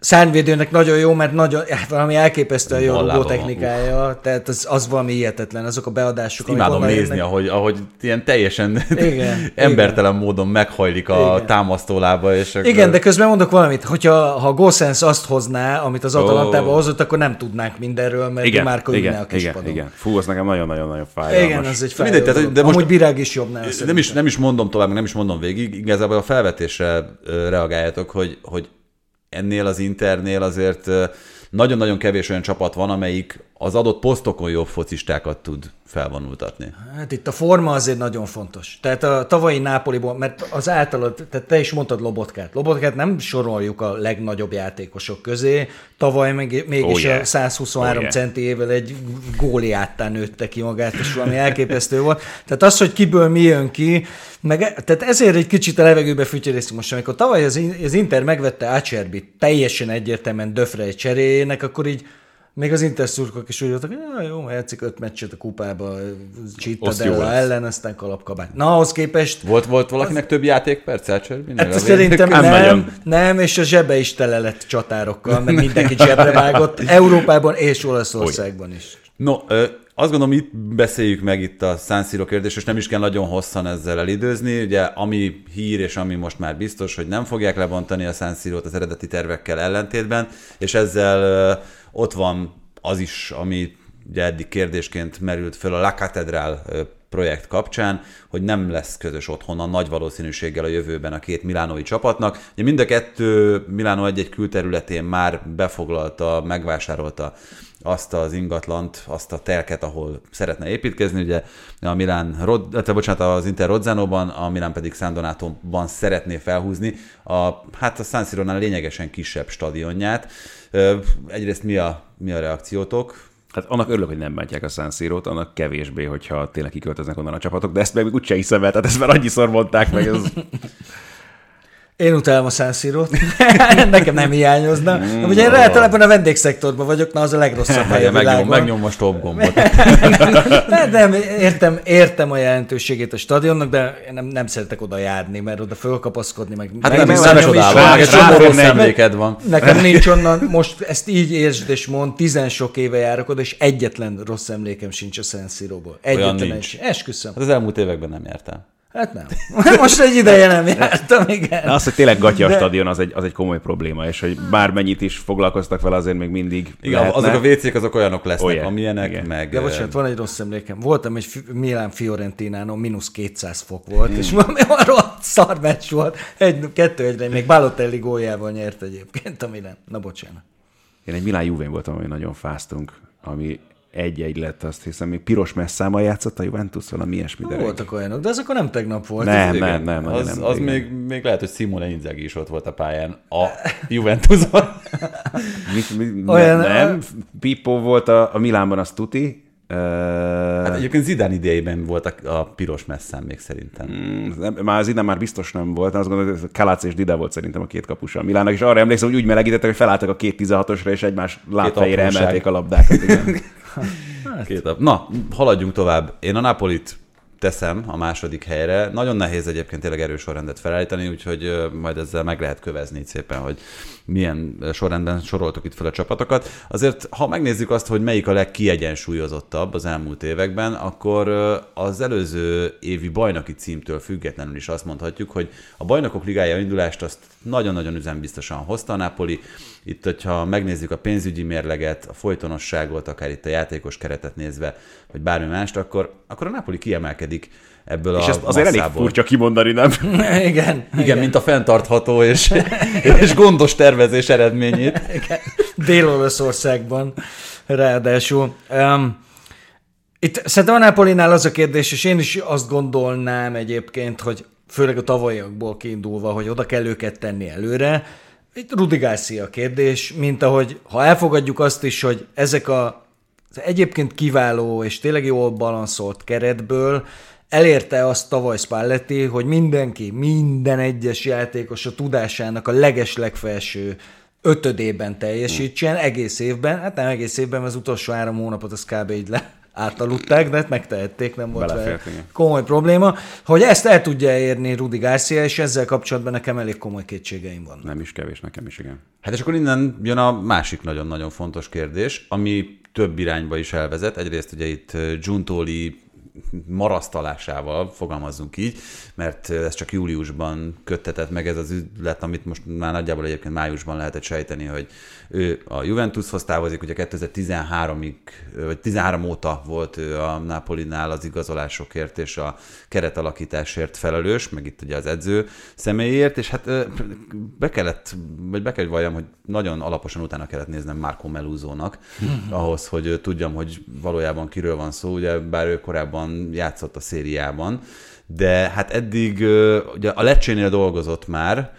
Szárnyvédőnek nagyon jó, mert nagyon, valami elképesztően jó rugó van, technikája, tehát az, az valami hihetetlen, azok a beadások, Imádom nézni, jönnek. ahogy, ahogy ilyen teljesen Igen, embertelen módon meghajlik a Igen. támasztólába, és akkor... Igen, de közben mondok valamit, hogyha ha Gossens azt hozná, amit az Atalantába Ó. hozott, akkor nem tudnánk mindenről, mert igen, Márka ülne a igen, kispadon. igen, igen. Fú, az nekem nagyon-nagyon-nagyon fáj. Igen, az egy Mindegy, fájó tehát, de most- Amúgy Virág is jobb nála nem is, nem is mondom tovább, nem is mondom végig, igazából a felvetésre ö, reagáljatok, hogy, hogy ennél az Internél azért nagyon-nagyon kevés olyan csapat van, amelyik az adott posztokon jobb focistákat tud felvonultatni. Hát itt a forma azért nagyon fontos. Tehát a tavalyi Nápoliból, mert az általad, tehát te is mondtad Lobotkát. Lobotkát nem soroljuk a legnagyobb játékosok közé. Tavaly meg, mégis Oh, yeah. a 123 Oh, yeah. centiével egy góliáttán nőtte ki magát, és valami elképesztő volt. Tehát az, hogy kiből mi jön ki, meg, tehát ezért egy kicsit a levegőbe fütyörésztünk most, amikor tavaly az, az Inter megvette Acerbit teljesen egyértelműen Döfre egy cseréjének, akkor így még az Inter szurkok is úgy voltak, hogy "Ja, jó, játszik öt meccset a kupába, lesz. ellen, aztán kalapkabát. Na, ahhoz képest Volt, volt valakinek több játékperc Elcserbi? Hát szerintem nem nem, nem, és a zsebe is tele lett csatárokkal, mert mindenki zsebre vágott, Európában és Olaszországban is. No, azt gondolom, itt beszéljük meg itt a Siro kérdés, és nem is kell nagyon hosszan ezzel elidőzni. Ugye, ami hír, és ami most már biztos, hogy nem fogják lebontani a San Siro-t az eredeti tervekkel ellentétben, és ezzel ott van az is, ami ugye eddig kérdésként merült föl a La Catedral projekt kapcsán, hogy nem lesz közös otthon a nagy valószínűséggel a jövőben a két milánói csapatnak. Ugye mind a kettő Milánó egy-egy külterületén már befoglalta, megvásárolta azt az ingatlant, azt a telket, ahol szeretne építkezni. Ugye a Milán, Rod, illetve, bocsánat, az Inter Rozzanóban, a Milán pedig San szeretné felhúzni a, hát a San Siro-nál lényegesen kisebb stadionját. Egyrészt mi a, mi a reakciótok? Hát annak örülök, hogy nem bántják a San Siro-t, annak kevésbé, hogyha tényleg kiköltöznek onnan a csapatok, de ezt meg úgyse hiszem el, tehát ezt már annyiszor mondták meg, ez Én utálom a San Siro-t. Nekem nem hiányozna. Mm, ugye én általában a vendégszektorban vagyok, na az a legrosszabb hely a Megnyom, világon. megnyom a stop gombot. De nem, értem, értem a jelentőségét a stadionnak, de nem, nem szeretek oda járni, mert oda fölkapaszkodni, meg... Hát meg nem nem nem csodálom, egy csomó rossz emléked van. Nekem nincs onnan, most ezt így értsd és mond, tizen sok éve járok oda, és egyetlen rossz emlékem sincs a San Siro-ból. Egyetlen nincs. egy. Esküszöm. Hát az elmúlt években nem jártál. Hát nem. Most egy ideje nem jártam, igen. Na, az, hogy tényleg gatya a stadion, az egy, az egy komoly probléma, és hogy bármennyit is foglalkoztak vele, azért még mindig Igen, lehetne. azok a WC-k azok olyanok lesznek, Olyan, amilyenek, igen. meg... Ja, bocsánat, van egy rossz emlékem. Voltam egy Milán Fiorentinánon, mínusz 200 fok volt, és valami rohadt szar meccs volt. Egy, kettő egyre, még Balotelli góljával nyert egyébként a Milán. Na bocsánat. Én egy Milán Juvén voltam, ami nagyon fáztunk, ami egy-egy lett, azt hiszem, még piros messzámmal játszott a Juventus, valami ilyesmi. de Voltak olyanok, de azok akkor nem tegnap volt. Nem, Igen. nem, nem, az, nem, az igen. még, még lehet, hogy Simone Inzaghi is ott volt a pályán a Juventusban. Mi, mi, Olyan- nem, nem, Pippo volt a, a Milánban, az tuti. Hát egyébként Zidane idejében volt a, piros messzám még szerintem. nem, már az innen már biztos nem volt, azt gondolom, hogy Kalác és Dida volt szerintem a két kapusa a Milánnak, és arra emlékszem, hogy úgy melegítettek, hogy felálltak a két 16-osra, és egymás lábfejére emelték a labdákat. Igen. Két nap. Na, haladjunk tovább. Én a Napolit teszem a második helyre. Nagyon nehéz egyébként tényleg erős sorrendet felállítani, úgyhogy majd ezzel meg lehet kövezni szépen, hogy milyen sorrendben soroltuk itt fel a csapatokat. Azért, ha megnézzük azt, hogy melyik a legkiegyensúlyozottabb az elmúlt években, akkor az előző évi bajnoki címtől függetlenül is azt mondhatjuk, hogy a bajnokok ligája indulást azt nagyon-nagyon üzembiztosan hozta a Napoli. Itt, hogyha megnézzük a pénzügyi mérleget, a folytonosságot, akár itt a játékos keretet nézve, vagy bármi mást, akkor, akkor a Napoli kiemelkedik ebből és a ezt azért elég masszából. furcsa kimondani, nem? igen. Igen, mint a fenntartható és, és gondos tervezés eredményét. Dél-Olaszországban ráadásul. Um, itt szerintem a Napolinál az a kérdés, és én is azt gondolnám egyébként, hogy főleg a tavalyiakból kiindulva, hogy oda kell őket tenni előre. Itt Rudi Garcia a kérdés, mint ahogy, ha elfogadjuk azt is, hogy ezek a az egyébként kiváló és tényleg jól balanszolt keretből elérte azt tavaly Spalletti, hogy mindenki, minden egyes játékos a tudásának a leges legfelső ötödében teljesítsen egész évben. Hát nem egész évben, mert az utolsó három hónapot az kb. így le átaludták, de hát megtehették, nem volt vele komoly probléma, hogy ezt el tudja érni Rudi Garcia, és ezzel kapcsolatban nekem elég komoly kétségeim vannak. Nem is kevés nekem is, igen. Hát és akkor innen jön a másik nagyon-nagyon fontos kérdés, ami több irányba is elvezet. Egyrészt ugye itt Giuntoli marasztalásával, fogalmazzunk így, mert ez csak júliusban köttetett meg ez az üzlet, amit most már nagyjából egyébként májusban lehetett sejteni, hogy ő a Juventushoz távozik, ugye 2013-ig, vagy 13 óta volt ő a Napolinál az igazolásokért és a keretalakításért felelős, meg itt ugye az edző személyért, és hát be kellett, vagy be kell hogy valljam, hogy nagyon alaposan utána kellett néznem Marco Meluzónak, ahhoz, hogy tudjam, hogy valójában kiről van szó, ugye bár ő korábban játszott a szériában, de hát eddig ugye a Lecsénél dolgozott már,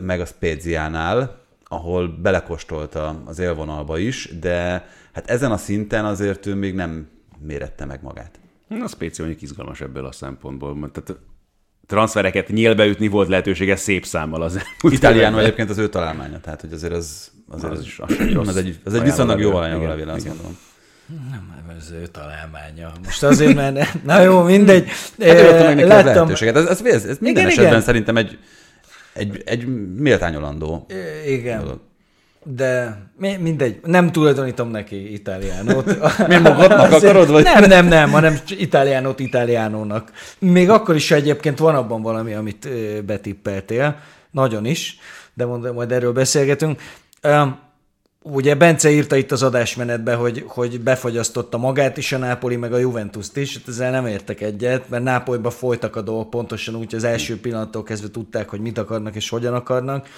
meg a Speziánál, ahol belekostolta az élvonalba is, de hát ezen a szinten azért ő még nem mérette meg magát. A Spéci mondjuk izgalmas ebből a szempontból. Tehát transfereket nyílbe ütni volt lehetősége szép számmal az Italiano egyébként az ő találmánya, tehát hogy azért az, azért Az az, is- az rossz az egy, az egy viszonylag jó ajánló levél, azt gondolom. Nem, ez ő találmánya. Most azért, mert... Na jó, mindegy. Hát ő adta meg neki a Láttam, lehetőséget. Ez, ez, ez, ez minden Igen, esetben igen. szerintem egy, egy, egy méltányolandó igen. dolog. De mi- mindegy, nem tulajdonítom neki Italiánót. Miért magadnak Azért- akarod, vagy? Nem, nem, nem, hanem Italiánót Italiánónak. Még akkor is, egyébként van abban valami, amit betippeltél, nagyon is, de majd erről beszélgetünk. Ugye Bence írta itt az adásmenetben, hogy, hogy befagyasztotta magát is a Nápoli, meg a Juventus-t is, hát ezzel nem értek egyet, mert Nápolyban folytak a dolgok pontosan úgy, az első pillanattól kezdve tudták, hogy mit akarnak és hogyan akarnak.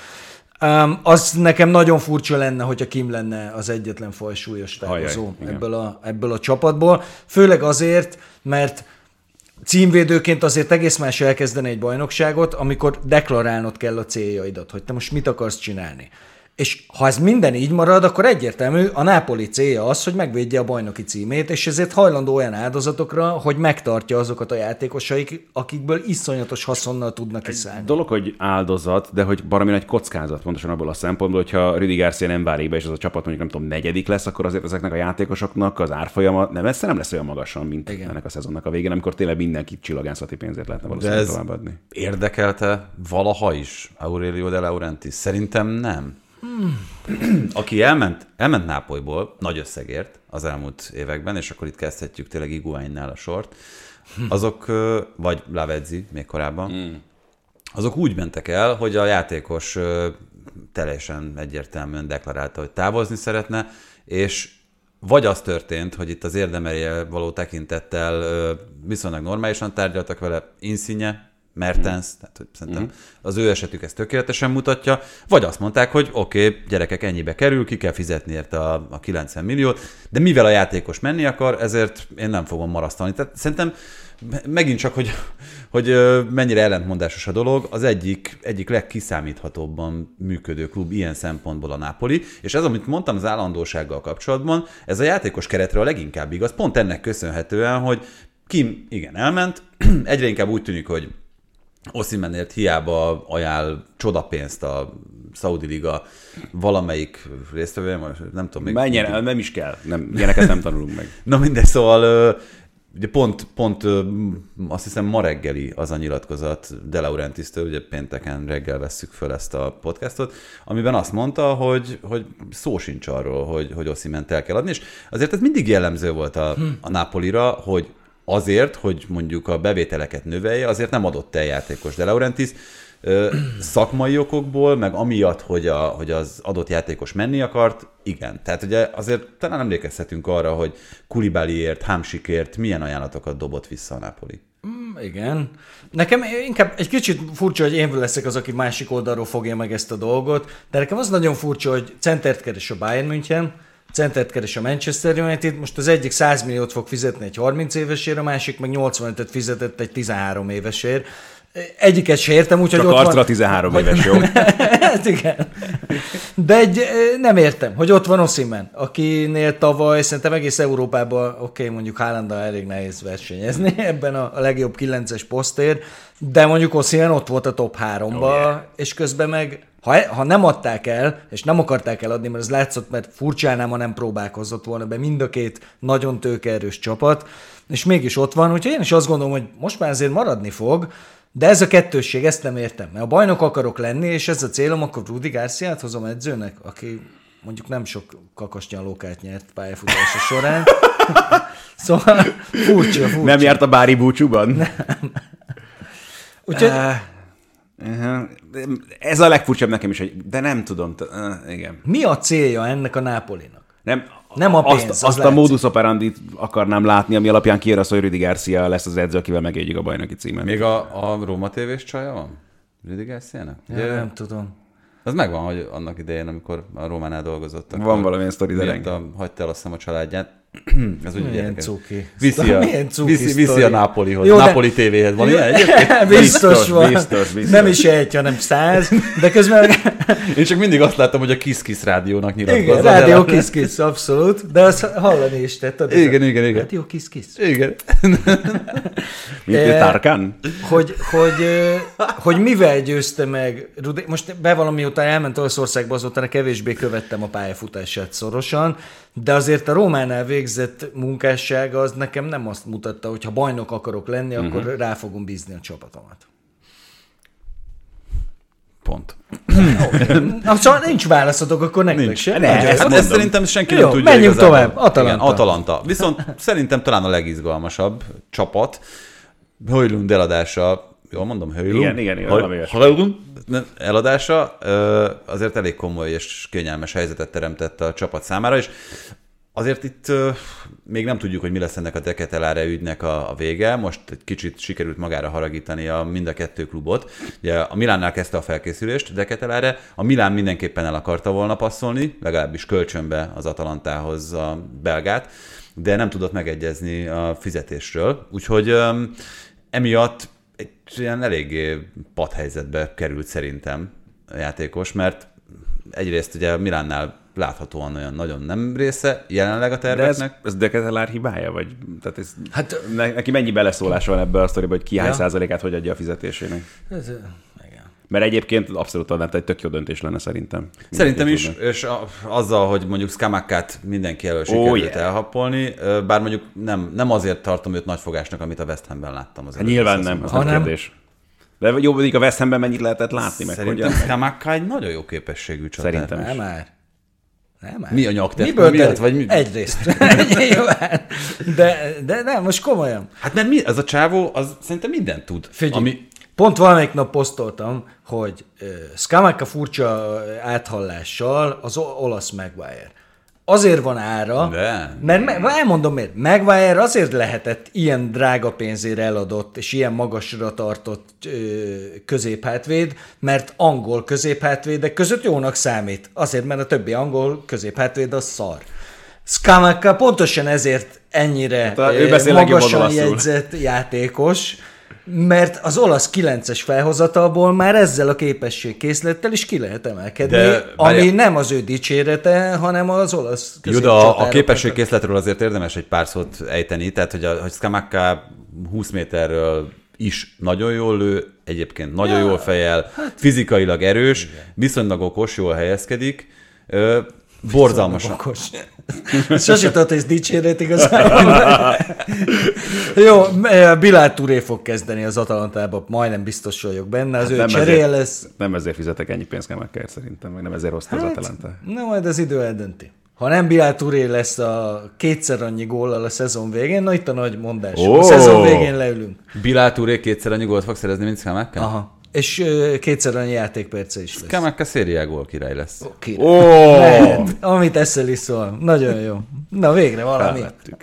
Um, az nekem nagyon furcsa lenne, hogyha Kim lenne az egyetlen fajsúlyos távozó ebből a, ebből a csapatból. Főleg azért, mert címvédőként azért egész más elkezdeni egy bajnokságot, amikor deklarálnod kell a céljaidat, hogy te most mit akarsz csinálni. És ha ez minden így marad, akkor egyértelmű, a Nápoli célja az, hogy megvédje a bajnoki címét, és ezért hajlandó olyan áldozatokra, hogy megtartja azokat a játékosaik, akikből iszonyatos haszonnal tudnak kiszállni. Dolog, hogy áldozat, de hogy baromi nagy kockázat, pontosan abból a szempontból, hogyha Rüdi Garcia nem válik be, és az a csapat mondjuk nem tudom, negyedik lesz, akkor azért ezeknek a játékosoknak az árfolyama nem, messze nem lesz olyan magasan, mint Igen. ennek a szezonnak a végén, amikor tényleg mindenkit csillagászati pénzért lehetne valószínűleg továbbadni. érdekelte valaha is Aurelio de Laurentiis? Szerintem nem. Aki elment, elment Nápolyból nagy összegért az elmúlt években, és akkor itt kezdhetjük tényleg Iguainnál a sort, azok, vagy Lavezzi még korábban, mm. azok úgy mentek el, hogy a játékos teljesen egyértelműen deklarálta, hogy távozni szeretne, és vagy az történt, hogy itt az érdemelje való tekintettel viszonylag normálisan tárgyaltak vele, Insigne, Mertens, mm. tehát hogy szerintem mm. az ő esetük ezt tökéletesen mutatja, vagy azt mondták, hogy oké, okay, gyerekek, ennyibe kerül, ki kell fizetni érte a, a 90 milliót, de mivel a játékos menni akar, ezért én nem fogom marasztani. Tehát szerintem megint csak, hogy, hogy mennyire ellentmondásos a dolog, az egyik, egyik legkiszámíthatóbban működő klub ilyen szempontból a Napoli, és ez, amit mondtam az állandósággal kapcsolatban, ez a játékos keretre a leginkább igaz, pont ennek köszönhetően, hogy Kim igen elment, egyre inkább úgy tűnik, hogy Oszimenért hiába ajánl csodapénzt a Saudi Liga valamelyik résztvevője, nem tudom még. Menjen, nem is kell, nem, ilyeneket nem tanulunk meg. Na mindegy, szóval ugye pont, pont azt hiszem ma reggeli az a nyilatkozat De Laurentisztől, ugye pénteken reggel vesszük föl ezt a podcastot, amiben azt mondta, hogy, hogy szó sincs arról, hogy, hogy Osziment el kell adni, és azért ez mindig jellemző volt a, a Napolira, hogy azért, hogy mondjuk a bevételeket növelje, azért nem adott el játékos De Laurentiis, szakmai okokból, meg amiatt, hogy, a, hogy az adott játékos menni akart, igen. Tehát ugye azért talán emlékezhetünk arra, hogy Kulibáliért, Hámsikért milyen ajánlatokat dobott vissza a Napoli. Mm, igen. Nekem inkább egy kicsit furcsa, hogy én leszek az, aki másik oldalról fogja meg ezt a dolgot, de nekem az nagyon furcsa, hogy centert keres a Bayern München, centert keres a Manchester United, most az egyik 100 milliót fog fizetni egy 30 évesért, a másik meg 85-et fizetett egy 13 évesért. Egyiket se értem, úgyhogy Csak ott van... 13 éves, jó? hát igen. De egy, nem értem, hogy ott van Oszimen, akinél tavaly szerintem egész Európában, oké, okay, mondjuk Hálanda elég nehéz versenyezni ebben a, legjobb 9-es posztér, de mondjuk Oszimen ott volt a top 3-ba, oh, yeah. és közben meg ha, ha nem adták el, és nem akarták eladni, mert ez látszott, mert furcsánám, ha nem próbálkozott volna be mind a két nagyon tőkeerős csapat, és mégis ott van, úgyhogy én is azt gondolom, hogy most már azért maradni fog, de ez a kettősség, ezt nem értem. Mert a bajnok akarok lenni, és ez a célom, akkor Rudi Garciát hozom edzőnek, aki mondjuk nem sok kakasnyalókát nyert pályafutása során. szóval furcsa, furcsa. Nem járt a Bári búcsúban? Nem. Úgyhogy... Uh, uh, ez a legfurcsább nekem is, hogy de nem tudom. Uh, igen. Mi a célja ennek a Nápolinak? Nem, nem a pénz, azt, az azt a modus operandi akarnám látni, ami alapján kiír hogy Rüdi Garcia lesz az edző, akivel megégyik a bajnoki címet. Még a, a Róma tévés csaja van? Rüdi Garcia-nek? Ja, nem tudom. Az megvan, hogy annak idején, amikor a Rómánál dolgozott. Van valamilyen sztori, de hagyta el azt a családját. Ez úgy Milyen cuki. Viszi a, Milyen cuki viszi, viszi a Nápolihoz. Jó, Nápoli de... tévéhez van ilyen egyébként? biztos, van. Biztos, biztos. Nem is egy, hanem száz, de közben... Én csak mindig azt láttam, hogy a Kiss Kiss rádiónak nyilatkozza. Igen, rádió Kiss Kiss, abszolút. De azt hallani is tett. Igen, igen, igen. Rádió Kiss Kiss. Igen. Mint e, Tarkan? Hogy, hogy, hogy mivel győzte meg Rudi... Most bevallom, mióta elment Olaszországba, azóta kevésbé követtem a pályafutását szorosan, de azért a Rómánál végzett munkásság az nekem nem azt mutatta, hogy ha bajnok akarok lenni, uh-huh. akkor rá fogom bízni a csapatomat. Pont. Na, szóval nincs válaszotok, akkor nektek nincs. se. Ne, ezt, ezt szerintem senki Jó, nem tudja menjünk igazából. tovább. Atalanta. Igen, Atalanta. Viszont szerintem talán a legizgalmasabb csapat. Hojlund eladása jól mondom, Höjlund? Igen, igen, igen. Höjlund eladása azért elég komoly és kényelmes helyzetet teremtett a csapat számára, és Azért itt még nem tudjuk, hogy mi lesz ennek a Deketeláre ügynek a, a vége. Most egy kicsit sikerült magára haragítani a mind a kettő klubot. Ugye a Milánnál kezdte a felkészülést Deketeláre, a Milán mindenképpen el akarta volna passzolni, legalábbis kölcsönbe az Atalantához a belgát, de nem tudott megegyezni a fizetésről. Úgyhogy emiatt egy ilyen eléggé padhelyzetbe került szerintem a játékos, mert egyrészt ugye Milánnál láthatóan olyan nagyon nem része jelenleg a terveknek. De ez, ez Deketelár hibája? Vagy, tehát ez, hát, neki mennyi beleszólás van ebbe a sztoriba, hogy ki hány ja. százalékát hogy adja a fizetésének? Ez, mert egyébként abszolút tehát egy tök jó döntés lenne szerintem. Szerintem is, tudnak. és a, azzal, hogy mondjuk Skamakát mindenki elől sikerült oh, yeah. elhappolni, bár mondjuk nem, nem azért tartom őt nagyfogásnak, amit a West Hamben láttam. Az hát nyilván nem, az nem kérdés. De jó, mondjuk a West Hamben mennyit lehetett látni? Meg Szerintem Skamaka egy nagyon jó képességű csatár. Szerintem is. Nem már. Nem, Mi a nyaktető Miből miatt, ter- vagy mi? Egyrészt. De, de nem, most komolyan. Hát mert mi, ez a csávó, az szerintem mindent tud. Figyelj, Ami... pont valamelyik nap posztoltam, hogy uh, Skamaka furcsa áthallással az olasz Maguire. Azért van ára, De. mert me- elmondom miért. Maguire azért lehetett ilyen drága pénzére eladott, és ilyen magasra tartott ö, középhátvéd, mert angol középhátvédek között jónak számít. Azért, mert a többi angol középhátvéd az szar. Skamaka pontosan ezért ennyire Hát, ő magasan jegyzett játékos, mert az olasz 9-es felhozatalból már ezzel a képességkészlettel is ki lehet emelkedni, De, ami várjál. nem az ő dicsérete, hanem az olasz Jó, de a, képességkészletről azért érdemes egy pár szót ejteni, tehát hogy, a, hogy Skamaka 20 méterről is nagyon jól lő, egyébként nagyon jól fejel, hát- fizikailag erős, viszonylag okos, jól helyezkedik, borzalmasan. Okos. Sose ez dicséret igazából. Jó, Bilál Touré fog kezdeni az Atalantába, majdnem biztos vagyok benne, az hát ő nem ezért- lesz. Nem ezért fizetek ennyi pénzt Kemekker szerintem, meg nem ezért hozta az Atalanta. Na majd az idő eldönti. Ha nem Bilál Touré lesz a kétszer annyi góllal a szezon végén, na itt a nagy mondás. Ó! A szezon végén leülünk. Bilal Touré kétszer annyi gólt fog szerezni, mint Skamaka? Aha. És kétszer annyi játékperce is lesz. Skamaka szériá gól király lesz. Király. Ó! Lehet. Amit eszel is szól. Nagyon jó. Na végre valami. Felvettük.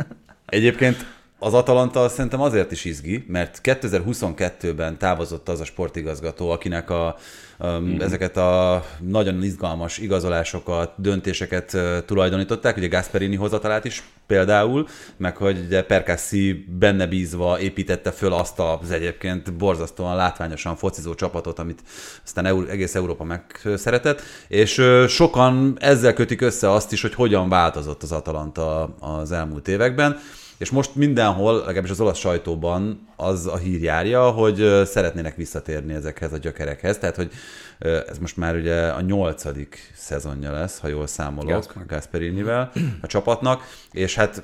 Egyébként az Atalanta szerintem azért is izgi, mert 2022-ben távozott az a sportigazgató, akinek a, um, mm. ezeket a nagyon izgalmas igazolásokat, döntéseket tulajdonították, ugye Gasperini hozatalát is például, meg hogy ugye Perkassi benne bízva építette föl azt az egyébként borzasztóan látványosan focizó csapatot, amit aztán egész Európa megszeretett, és sokan ezzel kötik össze azt is, hogy hogyan változott az Atalanta az elmúlt években, és most mindenhol, legalábbis az olasz sajtóban az a hír járja, hogy szeretnének visszatérni ezekhez a gyökerekhez. Tehát, hogy ez most már ugye a nyolcadik szezonja lesz, ha jól számolok, Gasper. Gasperinivel a csapatnak, és hát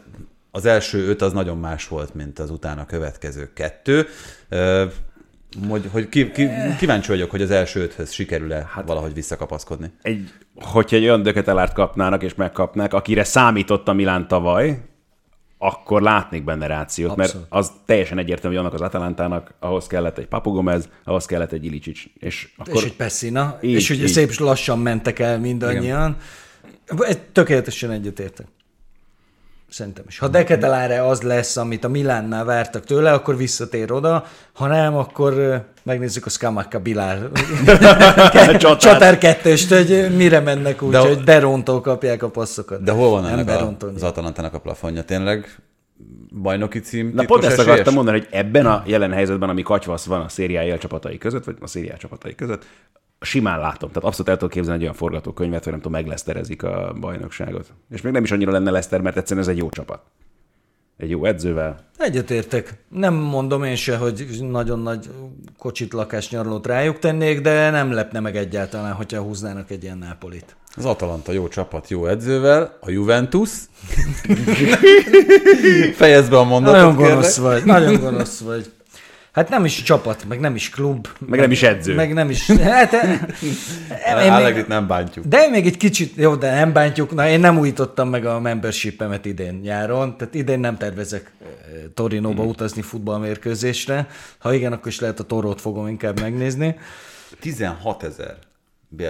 az első öt az nagyon más volt, mint az utána következő kettő. Hogy, hogy ki, ki, kíváncsi vagyok, hogy az első öthöz sikerül-e hát, valahogy visszakapaszkodni. Egy, hogyha egy olyan döketelárt kapnának és megkapnák, akire számított a Milán tavaly, akkor látnék benne rációt, Abszolút. mert az teljesen egyértelmű, hogy annak az Atalantának ahhoz kellett egy Papu Gomez, ahhoz kellett egy Ilicic, és akkor És egy Pessina, Így, és ugye így. szép lassan mentek el mindannyian. Egy- Tökéletesen egyetértek. Szerintem is. Ha Deketeláre az lesz, amit a Milánnál vártak tőle, akkor visszatér oda, ha nem, akkor megnézzük a Skamaka Csatát. csatár kettőst, hogy mire mennek úgy, De- hogy Berontól kapják a passzokat. De hol van Nem ennek a, az Atalantának a plafonja? Tényleg bajnoki cím? Na pont ezt akartam mondani, hogy ebben a jelen helyzetben, ami katyvasz van a szériája csapatai között, vagy a szériá csapatai között, simán látom. Tehát abszolút el tudok képzelni egy olyan forgatókönyvet, hogy nem tudom, megleszterezik a bajnokságot. És még nem is annyira lenne Leszter, mert egyszerűen ez egy jó csapat. Egy jó edzővel. Egyetértek. Nem mondom én se, hogy nagyon nagy kocsit lakás nyaralót rájuk tennék, de nem lepne meg egyáltalán, hogyha húznának egy ilyen Nápolit. Az Atalanta jó csapat, jó edzővel, a Juventus. Fejezd be a mondatot, Nagyon kérlek. gonosz vagy, nagyon gonosz vagy. Hát nem is csapat, meg nem is klub. Meg nem is edző. Meg nem is... Hát, én Allegrit még, nem bántjuk. de még egy kicsit, jó, de nem bántjuk, na én nem újítottam meg a membership-emet idén nyáron, tehát idén nem tervezek eh, Torinóba Hmm. utazni futballmérkőzésre. Ha igen, akkor is lehet a Torót fogom inkább megnézni. 16 ezer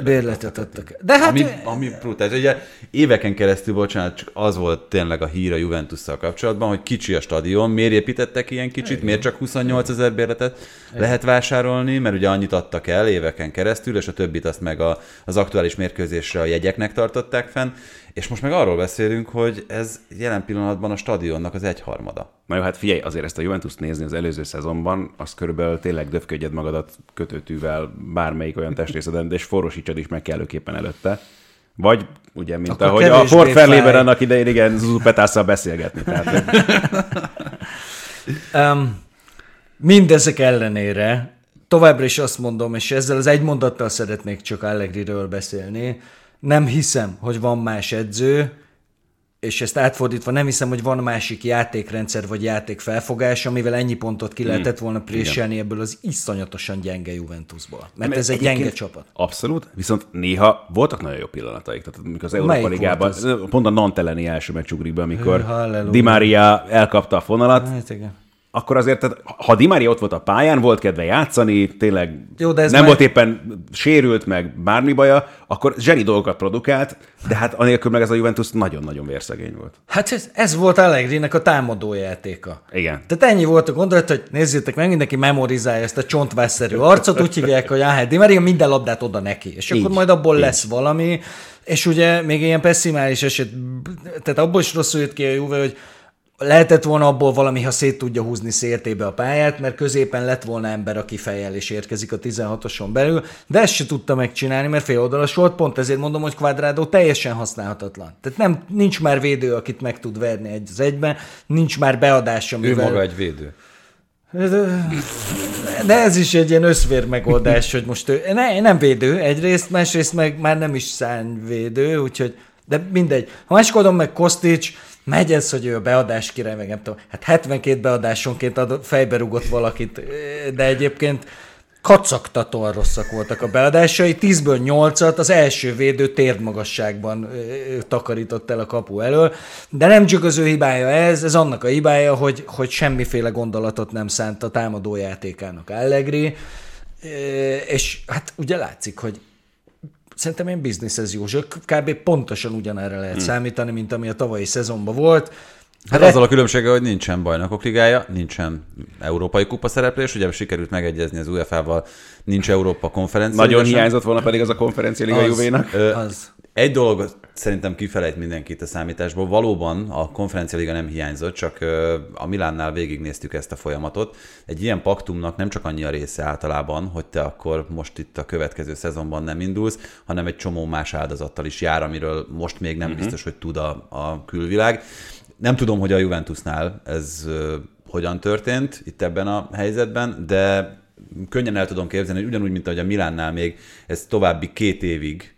Bérletet adtak. De hát... ami, ami brutális. Ugye éveken keresztül, bocsánat, csak az volt tényleg a hír a Juventus-szal kapcsolatban, hogy kicsi a stadion, miért építettek ilyen kicsit, miért csak 28 ezer bérletet lehet vásárolni, mert ugye annyit adtak el éveken keresztül, és a többit azt meg a, az aktuális mérkőzésre a jegyeknek tartották fenn, és most meg arról beszélünk, hogy ez jelen pillanatban a stadionnak az egyharmada. Na jó, hát figyelj, azért ezt a Juventus nézni az előző szezonban, az körülbelül tényleg döfködjed magadat kötőtűvel bármelyik olyan testrészeden, és forrósítsad is meg kellőképpen előtte. Vagy ugye, mint Akkor ahogy a Ford Fairlében annak idején, igen, Zuzu Petásszal beszélgetni. Tehát, Um, mindezek ellenére továbbra is azt mondom, és ezzel az egy mondattal szeretnék csak Allegriről beszélni, nem hiszem, hogy van más edző, és ezt átfordítva nem hiszem, hogy van másik játékrendszer vagy játékfelfogás, amivel ennyi pontot ki lehetett volna préselni ebből az iszonyatosan gyenge Juventusból. Mert ez egy gyenge csapat. Abszolút, viszont néha voltak nagyon jó pillanataik. Tehát amikor az Európa Ligában, pont a Nantelleni első meccsugrik be, amikor. Di Maria elkapta a fonalat, Hát igen. Akkor azért, tehát, ha Di Maria ott volt a pályán, volt kedve játszani, tényleg Jó, de ez nem már- volt éppen sérült, meg bármi baja, akkor zseni dolgokat produkált, de hát anélkül meg ez a Juventus nagyon-nagyon vérszegény volt. Hát ez, ez volt Allegri-nek a támadó játéka. Igen. Tehát ennyi volt a gondolat, hogy nézzétek meg, mindenki memorizálja ezt a csontvászszerű arcot, úgy hívják, hogy áh, Di Maria minden labdát oda neki, és akkor Így, majd abból így. lesz valami, és ugye még ilyen pessimális eset, tehát abból is rosszul jött ki a Juve, hogy lehetett volna abból valami, ha szét tudja húzni széltébe a pályát, mert középen lett volna ember, aki fejjel is érkezik a 16-oson belül, de ezt se tudta megcsinálni, mert fél oldalas volt, pont ezért mondom, hogy Quadrado teljesen használhatatlan. Tehát nem, nincs már védő, akit meg tud verni egy az egyben, nincs már beadás, Ő amivel... maga egy védő. De ez is egy ilyen összvér megoldás, hogy most ő ne, nem védő egyrészt, másrészt meg már nem is szányvédő, úgyhogy, de mindegy. A másik meg Kostics, megy ez, hogy ő a beadás király, meg nem tudom, hát 72 beadásonként ad, fejbe rugott valakit, de egyébként kacagtatóan rosszak voltak a beadásai, 10-ből 8-at az első védő térdmagasságban takarított el a kapu elől, de nem csak az ő hibája ez, ez annak a hibája, hogy, hogy semmiféle gondolatot nem szánt a támadó Allegri, és hát ugye látszik, hogy szerintem ilyen business as usual, kb. pontosan ugyanerre lehet hmm. számítani, mint ami a tavalyi szezonban volt. Hát Re- azzal a különbséggel, hogy nincsen bajnokok ligája, nincsen európai kupa szereplés, ugye sikerült megegyezni az UEFA-val, nincs Európa konferencia. Nagyon sem. hiányzott volna pedig az a konferencia liga. Juvénak. Az. Egy dolog szerintem kifelejt mindenkit a számításból. Valóban a konferencia liga nem hiányzott, csak a Milánnál végignéztük ezt a folyamatot. Egy ilyen paktumnak nem csak annyi a része általában, hogy te akkor most itt a következő szezonban nem indulsz, hanem egy csomó más áldozattal is jár, amiről most még nem biztos, hogy tud a, a külvilág. Nem tudom, hogy a Juventusnál ez hogyan történt itt ebben a helyzetben, de könnyen el tudom képzelni, hogy ugyanúgy, mint ahogy a Milánnál még ez további két évig,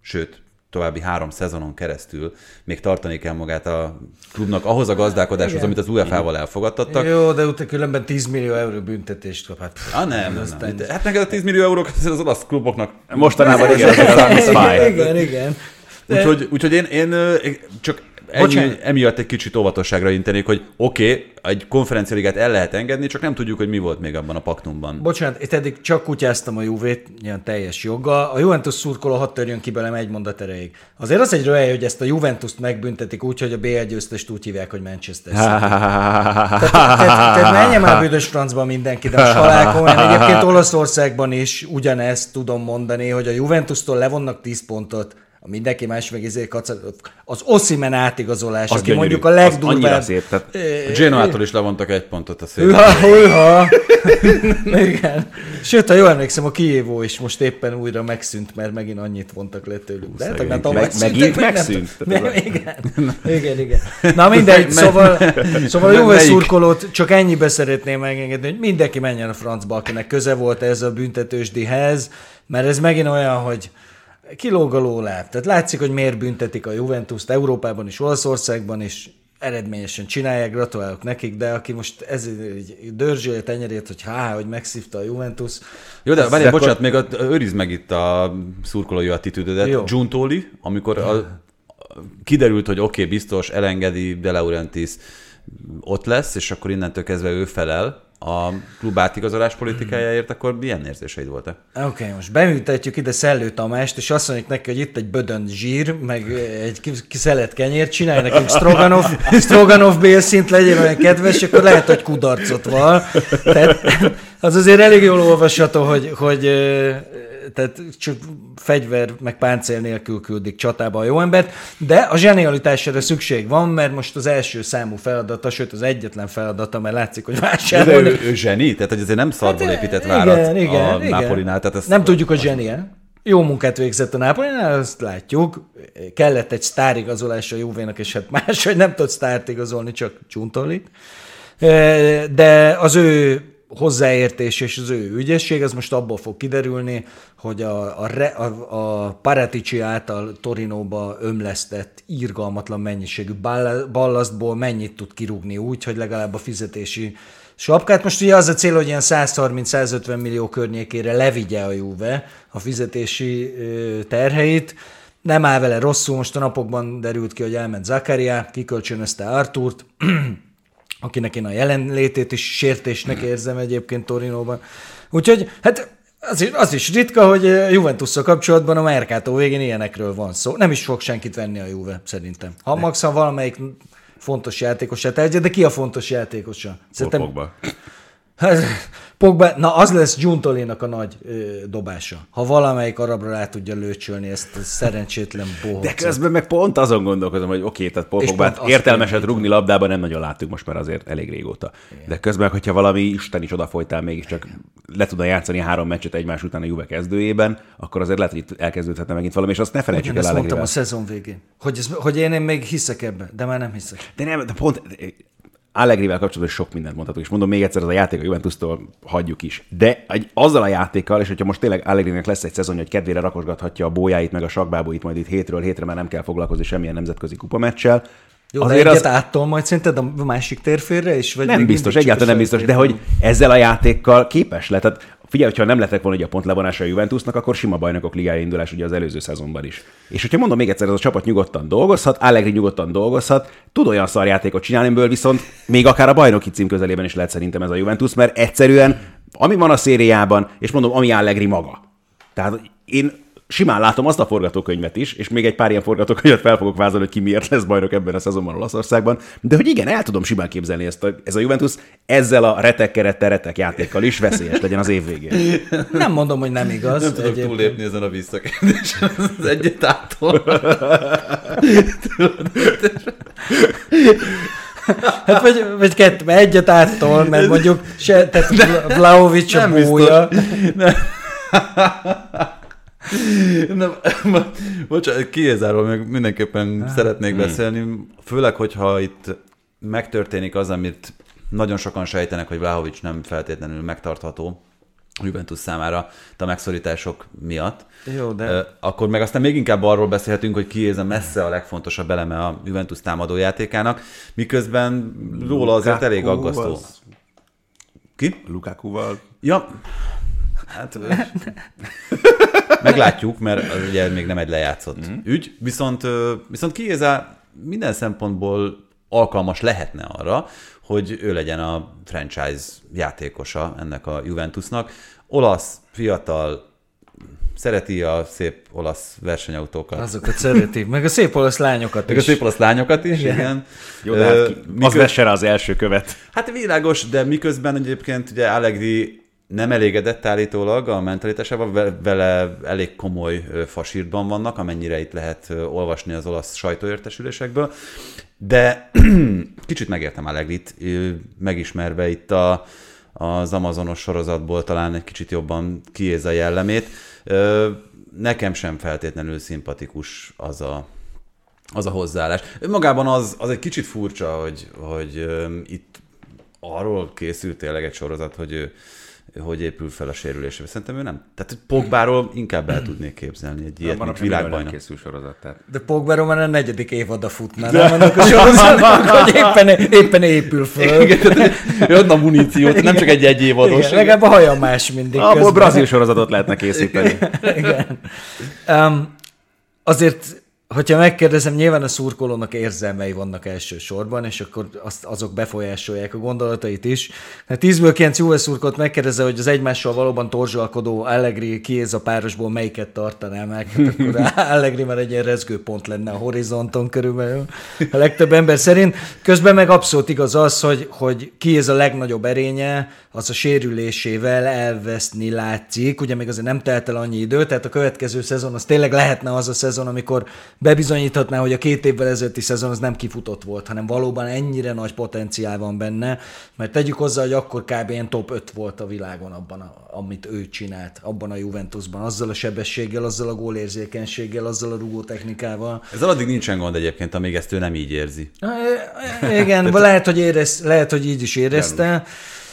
sőt, további három szezonon keresztül még tartani kell magát a klubnak ahhoz a gazdálkodáshoz, Igen. amit az UEFA-val elfogadtattak. Jó, de utána különben 10 millió euró büntetést kap. Hát, Ah, nem, nem, aztán- nem. Hát neked a 10 millió eurók az olasz kluboknak Mostanában igen, igen, igen, igen. Úgyhogy, úgyhogy én, én csak ennyi, emiatt egy kicsit óvatosságra intenék, hogy oké, okay, egy konferencialigát el lehet engedni, csak nem tudjuk, hogy mi volt még abban a paktumban. Bocsánat, itt eddig csak kutyáztam a Juvét, ilyen teljes joggal. A Juventus szurkoló hadd törjön ki belem egy mondat erejéig. Azért az egy röhely, hogy ezt a Juventus-t megbüntetik úgy, hogy a BL győztest úgy hívják, hogy Manchester City. Tehát, menjen már büdös francba mindenki, de most halál komolyan. Egyébként Olaszországban is ugyanezt tudom mondani, hogy a Juventus-tól levonnak 10 pontot, mindenki más meg izé az Oszimen átigazolás, Az aki gyönyörű. mondjuk a Az legdurvább. annyira szép. Tehát A Genoától is levontak egy pontot a szél. Hűha. Igen. Sőt, ha jól emlékszem, a Kijévó is most éppen újra megszűnt, mert megint annyit vontak le tőlük. De hát Meg- megint meg nem megszűnt? tudom. Nem, igen. igen, igen. Na mindegy, szóval, szóval a Juve szurkolót csak ennyibe szeretném megengedni, hogy mindenki menjen a francba, akinek köze volt ez a büntetősdihez, mert ez megint olyan, hogy kilóg a lóláb. Tehát látszik, hogy miért büntetik a Juventus-t Európában is, Olaszországban is, eredményesen csinálják, gratulálok nekik, de aki most ez egy dörzsöli a tenyerét, hogy há, hogy megszívta a Juventus. Jó, de várj, akkor- bocsánat, még a, őrizd meg itt a szurkolói attitűdödet. Jó. Giuntoli, amikor a, kiderült, hogy oké, okay, biztos, elengedi De Laurentiis ott lesz, és akkor innentől kezdve ő felel a klub átigazolás politikájáért, akkor milyen érzéseid voltak? Oké, okay, most beműtetjük ide Szellő Tamást, és azt mondjuk neki, hogy itt egy bödön zsír, meg egy szelet kenyér, csinálj nekünk Stroganov, Stroganov bélszint, legyen olyan kedves, akkor lehet, hogy kudarcot val. Tehát az azért elég jól olvasható, hogy, hogy tehát csak fegyver meg páncél nélkül küldik csatába a jó embert, de a zsenialitására szükség van, mert most az első számú feladata, sőt az egyetlen feladata, mert látszik, hogy De vásárolni. ő, ő zseni, tehát hogy azért nem szarból Hát, épített igen, várat igen, a igen. Napolinál. Tehát ezt Nem tudjuk, hogy zsenie. Jó munkát végzett a Nápolinál, azt látjuk. Kellett egy sztárigazolás a Juvénak, és hát más, hogy nem tudsz sztárt igazolni, csak csuntolit. De az ő hozzáértés és az ő ügyesség, ez most abból fog kiderülni, hogy a, a, a, a Paratici által Torinóba ömlesztett írgalmatlan mennyiségű ballasztból mennyit tud kirúgni úgy, hogy legalább a fizetési sapkát. Most ugye az a cél, hogy ilyen 130-150 millió környékére levigye a Juve a fizetési terheit. Nem áll vele rosszul, most a napokban derült ki, hogy elment Zakaria, kikölcsönözte Arturt, akinek én a jelenlétét is sértésnek érzem egyébként Torinóban. Úgyhogy hát az is, az is ritka, hogy juventus kapcsolatban a Mercato végén ilyenekről van szó. Nem is fog senkit venni a Juve, szerintem. Ha max, ha valamelyik fontos játékosa tehetje, de ki a fontos játékosa? Szerintem... Hát, Pogba, na az lesz Giuntolinak a nagy ö, dobása. Ha valamelyik arabra rá tudja lőcsölni ezt a szerencsétlen bohócot. De közben meg pont azon gondolkozom, hogy oké, okay, tehát Pogbát értelmeset rugni labdában nem nagyon láttuk most már azért elég régóta. Igen. De közben, hogyha valami isteni csoda folytál mégiscsak le tudna játszani három meccset egymás után a Juve kezdőjében, akkor azért lehet, hogy itt elkezdődhetne megint valami, és azt ne felejtsük el. Ezt mondtam a szezon végén, hogy, ez, hogy én, én még hiszek ebbe, de már nem hiszek. De nem, de pont Allegrivel kapcsolatban sok mindent mondhatok, és mondom még egyszer, az a játék a Juventus-tól hagyjuk is. De egy, azzal a játékkal, és hogyha most tényleg Allegrinek lesz egy szezonja, hogy kedvére rakosgathatja a bójáit, meg a sakbábóit majd itt hétről hétre, mert nem kell foglalkozni semmilyen nemzetközi kupameccsel, jó, Azért de egyet az... áttol majd szerinted a másik térférre is? Vagy nem biztos, egyáltalán nem biztos, de hogy ezzel a játékkal képes lehet. Tehát figyelj, hogyha nem lettek volna egy a pontlevonása a Juventusnak, akkor sima bajnokok ligája indulás ugye az előző szezonban is. És hogyha mondom még egyszer, ez a csapat nyugodtan dolgozhat, Allegri nyugodtan dolgozhat, tud olyan szarjátékot csinálni, amiből viszont még akár a bajnoki cím közelében is lehet szerintem ez a Juventus, mert egyszerűen, ami van a szériában, és mondom, ami Allegri maga. Tehát én simán látom azt a forgatókönyvet is, és még egy pár ilyen forgatókönyvet fel fogok vázolni, hogy ki miért lesz bajnok ebben a szezonban Olaszországban, de hogy igen, el tudom simán képzelni ezt a, ez a Juventus ezzel a retek kerettel, retek játékkal is veszélyes legyen az év végén. Nem mondom, hogy nem igaz. Nem tudok túlépni ezen a visszakérdésen, az egyet átol. Hát vagy, vagy kettő, egyet áttol, mert mondjuk se, tehát Vlaovic a búja. Nem. Nem, bocsánat, Kiezáról még mindenképpen ah. szeretnék hmm. beszélni, főleg, hogyha itt megtörténik az, amit nagyon sokan sejtenek, hogy Vlahovics nem feltétlenül megtartható Juventus számára a megszorítások miatt. Jó, de... Akkor meg aztán még inkább arról beszélhetünk, hogy ki ez a messze a legfontosabb eleme a Juventus támadójátékának, miközben róla azért elég aggasztó. Az... Ki? Lukakuval. Ja, hát... Meglátjuk, mert az ugye még nem egy lejátszott mm. ügy, viszont, viszont Kieza minden szempontból alkalmas lehetne arra, hogy ő legyen a franchise játékosa ennek a Juventusnak. Olasz, fiatal, szereti a szép olasz versenyautókat. Azokat szereti, meg a szép olasz lányokat meg is. Meg a szép olasz lányokat is, igen. igen. Jó, de hát, miköz... az vesse az első követ. Hát világos, de miközben egyébként ugye Allegri nem elégedett állítólag a mentalitásával, vele elég komoly fasírban vannak, amennyire itt lehet olvasni az olasz sajtóértesülésekből, de kicsit megértem Allegrit, megismerve itt a, az Amazonos sorozatból talán egy kicsit jobban kiéz a jellemét. Nekem sem feltétlenül szimpatikus az a, az a hozzáállás. Magában az, az egy kicsit furcsa, hogy, hogy itt arról készült tényleg egy sorozat, hogy ő hogy épül fel a sérülése. Szerintem ő nem. Tehát Pogbáról inkább el tudnék képzelni egy ilyet, mint világbajnok. készül sorozat. Tehát. De Pogbáról már a negyedik évada futna, nem annak a sorozatnak, hogy éppen, éppen épül fel. Jön a muníciót, nem csak egy egy évados. Igen, legalább a haja más mindig. Abból brazil sorozatot lehetne készíteni. Igen. Igen. Um, azért hogyha megkérdezem, nyilván a szurkolónak érzelmei vannak elsősorban, és akkor azt, azok befolyásolják a gondolatait is. Hát 10-ből 9 Juve szurkolt megkérdezze, hogy az egymással valóban torzsalkodó Allegri kiéz a párosból melyiket tartaná meg, hát akkor Allegri már egy ilyen rezgőpont lenne a horizonton körülbelül a legtöbb ember szerint. Közben meg abszolút igaz az, hogy, hogy kiéz a legnagyobb erénye, az a sérülésével elveszni látszik. Ugye még azért nem telt el annyi idő, tehát a következő szezon az tényleg lehetne az a szezon, amikor bebizonyíthatná, hogy a két évvel ezelőtti szezon az nem kifutott volt, hanem valóban ennyire nagy potenciál van benne, mert tegyük hozzá, hogy akkor kb. ilyen top 5 volt a világon abban, a, amit ő csinált, abban a Juventusban, azzal a sebességgel, azzal a gólérzékenységgel, azzal a rugótechnikával. Ez addig nincsen gond egyébként, amíg ezt ő nem így érzi. Igen, lehet, hogy érez, lehet, hogy így is érezte.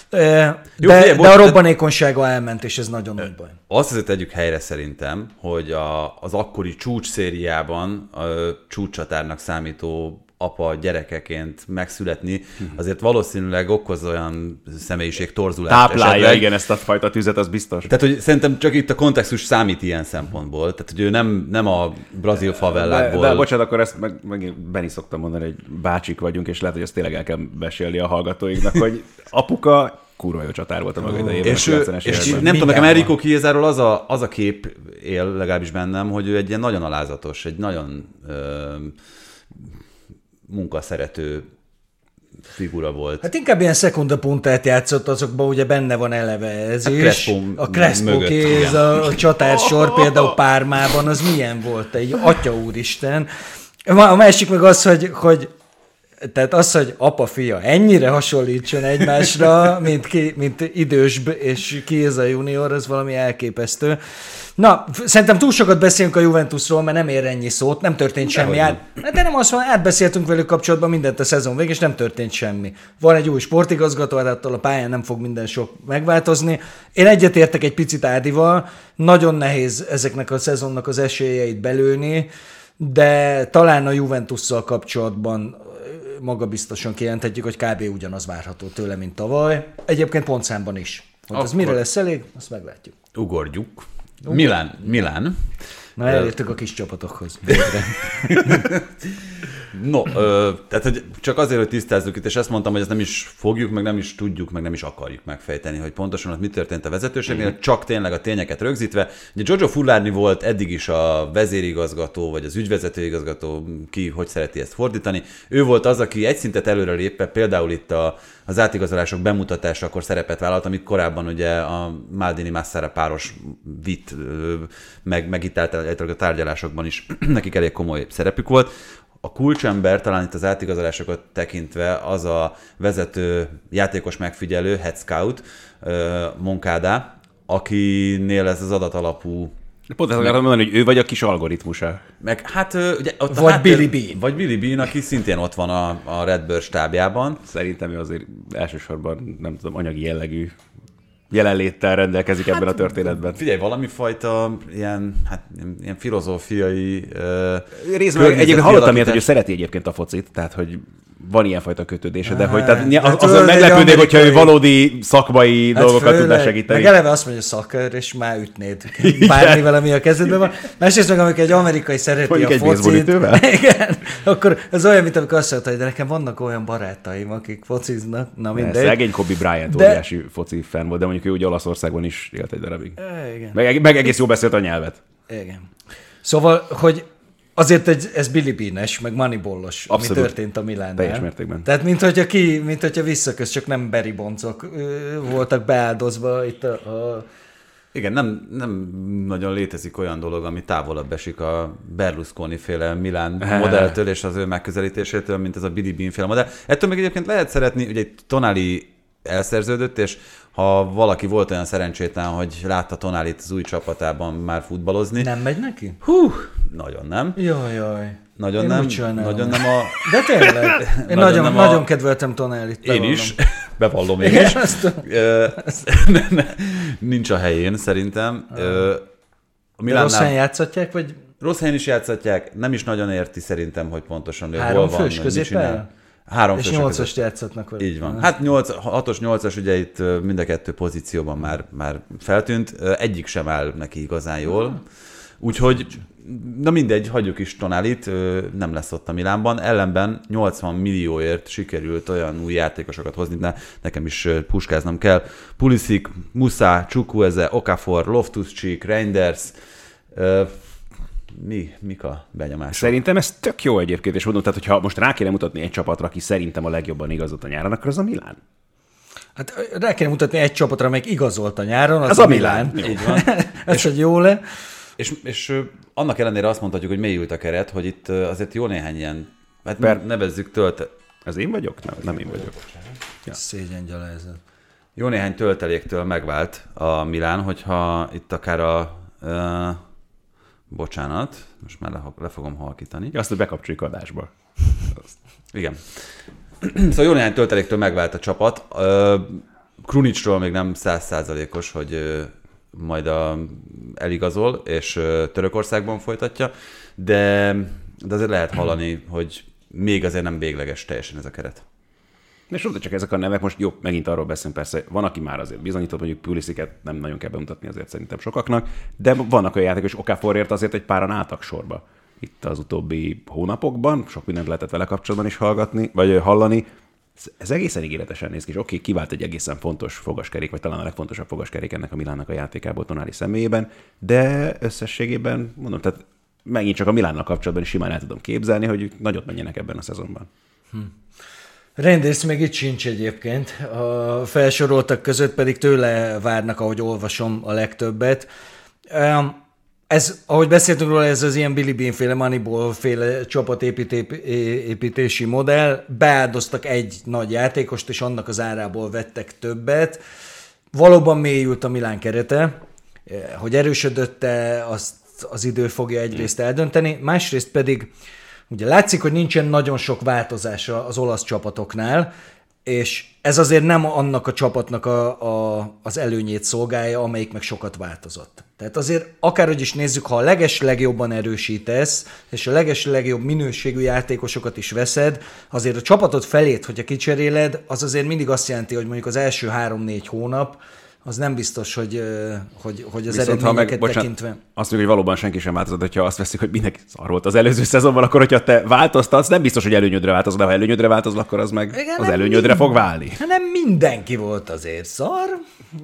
De, Jó, de, figyelj, de bocs, a robbanékonysága elment, és ez nagyon nagy baj. Azt azért tegyük helyre szerintem, hogy a, az akkori csúcs szériában a csúcsatárnak számító apa gyerekeként megszületni, azért valószínűleg okoz olyan személyiség torzulást Táplálja, esetleg. igen, ezt a fajta tüzet, az biztos. Tehát, hogy szerintem csak itt a kontextus számít ilyen szempontból. Tehát, hogy ő nem, nem a brazil De, favellákból. de bocsánat, akkor ezt meg, meg Benni szoktam mondani, hogy bácsik vagyunk, és lehet, hogy ezt tényleg el kell mesélni a hallgatóinknak, hogy apuka kurva jó csatár volt a maga idejében. és, ő, 90-es és nem tudom, nekem Enrico Chiesáról az a, az a kép él legalábbis bennem, hogy ő egy ilyen nagyon alázatos, egy nagyon ö, munkaszerető figura volt. Hát inkább ilyen szekunda puntát játszott, azokban ugye benne van eleve ez A is. A Crespo kéz, a, a csatársor például Pármában, az milyen volt? Egy atya úristen. A másik meg az, hogy, hogy tehát az, hogy apa-fia ennyire hasonlítson egymásra, mint, ki, mint idős és Kieza junior, az valami elképesztő. Na, szerintem túl sokat beszélünk a Juventusról, mert nem ér ennyi szót, nem történt semmi. Át, de nem azt mondom, átbeszéltünk velük kapcsolatban mindent a szezon végén, és nem történt semmi. Van egy új sportigazgató, hát attól a pályán nem fog minden sok megváltozni. Én egyetértek egy picit Ádival, nagyon nehéz ezeknek a szezonnak az esélyeit belőni, de talán a Juventusszal kapcsolatban magabiztosan kijelenthetjük, hogy kb. ugyanaz várható tőle, mint tavaly. Egyébként pontszámban is. Hogy az Akkor- mire lesz elég, azt meglátjuk. Ugorjuk. Milán. Milán. Na, elértük a kis csapatokhoz. No, ö, tehát hogy csak azért, hogy tisztázzuk itt, és ezt mondtam, hogy ezt nem is fogjuk, meg nem is tudjuk, meg nem is akarjuk megfejteni, hogy pontosan ott mi történt a vezetőségnél, mm. csak tényleg a tényeket rögzítve. Ugye Giorgio Fullárni volt eddig is a vezérigazgató, vagy az ügyvezetőigazgató, ki hogy szereti ezt fordítani. Ő volt az, aki egy szintet előre lépve, például itt a, az átigazolások bemutatásakor szerepet vállalt, amit korábban ugye a Maldini Massara páros vitt, meg, meg itt a tárgyalásokban is nekik elég komoly szerepük volt. A kulcsember talán itt az átigazolásokat tekintve az a vezető játékos megfigyelő, head scout, ö, Moncada, akinél ez az adatalapú Pont ezt akartam mondani, hogy ő vagy a kis algoritmusa. meg hát ugye ott Vagy háttér- Billy Bean. Vagy Billy Bean, aki szintén ott van a, a Redbird stábjában. Szerintem ő azért elsősorban, nem tudom, anyagi jellegű jelenléttel rendelkezik ebben a történetben. Figyelj, valami fajta ilyen, hát, ilyen- filozófiai... ö, Részben egyébként hallottam ilyet, hogy ő szereti egyébként a focit, tehát hogy van ilyenfajta kötődése, de hogy tehát, Hát, az, azon meglepődnék, hogyha ő valódi szakmai hát dolgokat tudna főleg, segíteni. Meg eleve azt mondja, hogy szakkör, és már ütnéd bármivel, ami a kezedben van. Másrészt meg, amikor egy amerikai szereti Mondjuk a egy focit, igen, akkor ez olyan, mint amikor azt mondta, hogy de nekem vannak olyan barátaim, akik fociznak, na Mindegy. mindegy. Szegény Kobe Bryant De- óriási foci fan volt, de mondjuk ő ugye Olaszországban is élt egy darabig. É, Igen. Meg, meg egész jól beszélt a nyelvet. Igen. Szóval, hogy azért egy, ez Billy Bean-es, meg Moneyballos, ami történt a Milánnál. Teljes mértékben. Tehát, mint hogyha ki, mint hogyha visszaköz, csak nem ö, voltak beáldozva itt a, a Igen, nem, nem nagyon létezik olyan dolog, ami távolabb esik a Berlusconi féle Milán modelltől és az ő megközelítésétől, mint ez a Billy Bean féle modell. Ettől még egyébként lehet szeretni, ugye egy Tonali elszerződött, és ha valaki volt olyan szerencsétlen, hogy látta Tonalit az új csapatában már futballozni, Nem megy neki? hú, nagyon nem. Jaj, jaj. Nagyon Én nem, nagyon nem a... De tényleg, én Nagyon nagyon, nem nagyon, a- kedveltem Tonálit. Én is, bevallom én is. azt Nincs a helyén, szerintem. Ö, A De rossz helyen Milánnál játszhatják, vagy rossz helyen is játszhatják, nem is nagyon érti szerintem, hogy pontosan ő Három hol van, fős hogy. Három és fős a nyolcast játszhatnak vele. Így van. Hát 8, 6-os, 8-as ugye itt mind a kettő pozícióban már, már feltűnt. Egyik sem áll neki igazán jól. Úgyhogy, na mindegy, hagyjuk is Tonálit, nem lesz ott a Milánban. Ellenben 80 millióért sikerült olyan új játékosokat hozni, de nekem is puskáznom kell. Pulisic, Musa, Chukwueze, Okafor, Loftus-Cheek, Reinders, mi, mik a benyomások? Szerintem ez tök jó egyébként, és mondom, tehát hogyha most rá kéne mutatni egy csapatra, aki szerintem a legjobban igazolt a nyáron, akkor az a Milán. Hát rá kell mutatni egy csapatra, amelyik igazolt a nyáron, az, Az a a Milán. Milán. Így van. Ez, hogy jó le. És, és annak ellenére azt mondhatjuk, hogy mélyült a keret, hogy itt azért jó néhány ilyen, hát Per- nevezzük tölt, Ez én vagyok? Nem, nem én vagyok. Ja. Szégyen gyalázat. jó néhány tölteléktől megvált a Milán, hogyha itt akár a, uh, bocsánat, most már le, le fogom halkítani. Azt, hogy bekapcsoljuk adásba. Igen. szóval jó néhány tölteléktől megvált a csapat. Krunicsról még nem százszázalékos, hogy majd a, eligazol, és Törökországban folytatja, de, de azért lehet hallani, hogy még azért nem végleges teljesen ez a keret. És mondta csak ezek a nevek, most jó, megint arról beszélünk, persze, van, aki már azért bizonyított, mondjuk Pulisiket nem nagyon kell bemutatni azért szerintem sokaknak, de vannak olyan játékos, Okaforért azért egy páran álltak sorba itt az utóbbi hónapokban, sok mindent lehetett vele kapcsolatban is hallgatni, vagy hallani, ez egészen ígéretesen néz ki, és oké, kivált egy egészen fontos fogaskerék, vagy talán a legfontosabb fogaskerék ennek a Milánnak a játékából Tonári személyében, de összességében, mondom, tehát megint csak a Milánnal kapcsolatban is simán el tudom képzelni, hogy nagyot menjenek ebben a szezonban. Hm. Rendész még itt sincs egyébként. A felsoroltak között pedig tőle várnak, ahogy olvasom a legtöbbet. Ez, ahogy beszéltünk róla, ez az ilyen Billy Bean féle, Moneyball féle csapatépítési modell. Beáldoztak egy nagy játékost, és annak az árából vettek többet. Valóban mélyült a Milán kerete. Hogy erősödötte, azt az idő fogja egyrészt eldönteni, másrészt pedig Ugye látszik, hogy nincsen nagyon sok változás az olasz csapatoknál, és ez azért nem annak a csapatnak a, a, az előnyét szolgálja, amelyik meg sokat változott. Tehát azért akárhogy is nézzük, ha a leges legjobban erősítesz, és a leges legjobb minőségű játékosokat is veszed, azért a csapatot felét, hogyha kicseréled, az azért mindig azt jelenti, hogy mondjuk az első három-négy hónap, az nem biztos, hogy, hogy, hogy az Viszont, eredményeket meg, bocsánat, tekintve. Azt mondjuk, hogy valóban senki sem változott, hogyha azt veszik, hogy mindenki szar volt az előző szezonban, akkor hogyha te változtatsz, nem biztosz, hogy előnyödre változol, de ha előnyödre változol, akkor az meg Igen, az előnyödre mind, fog válni. Nem mindenki volt azért szar.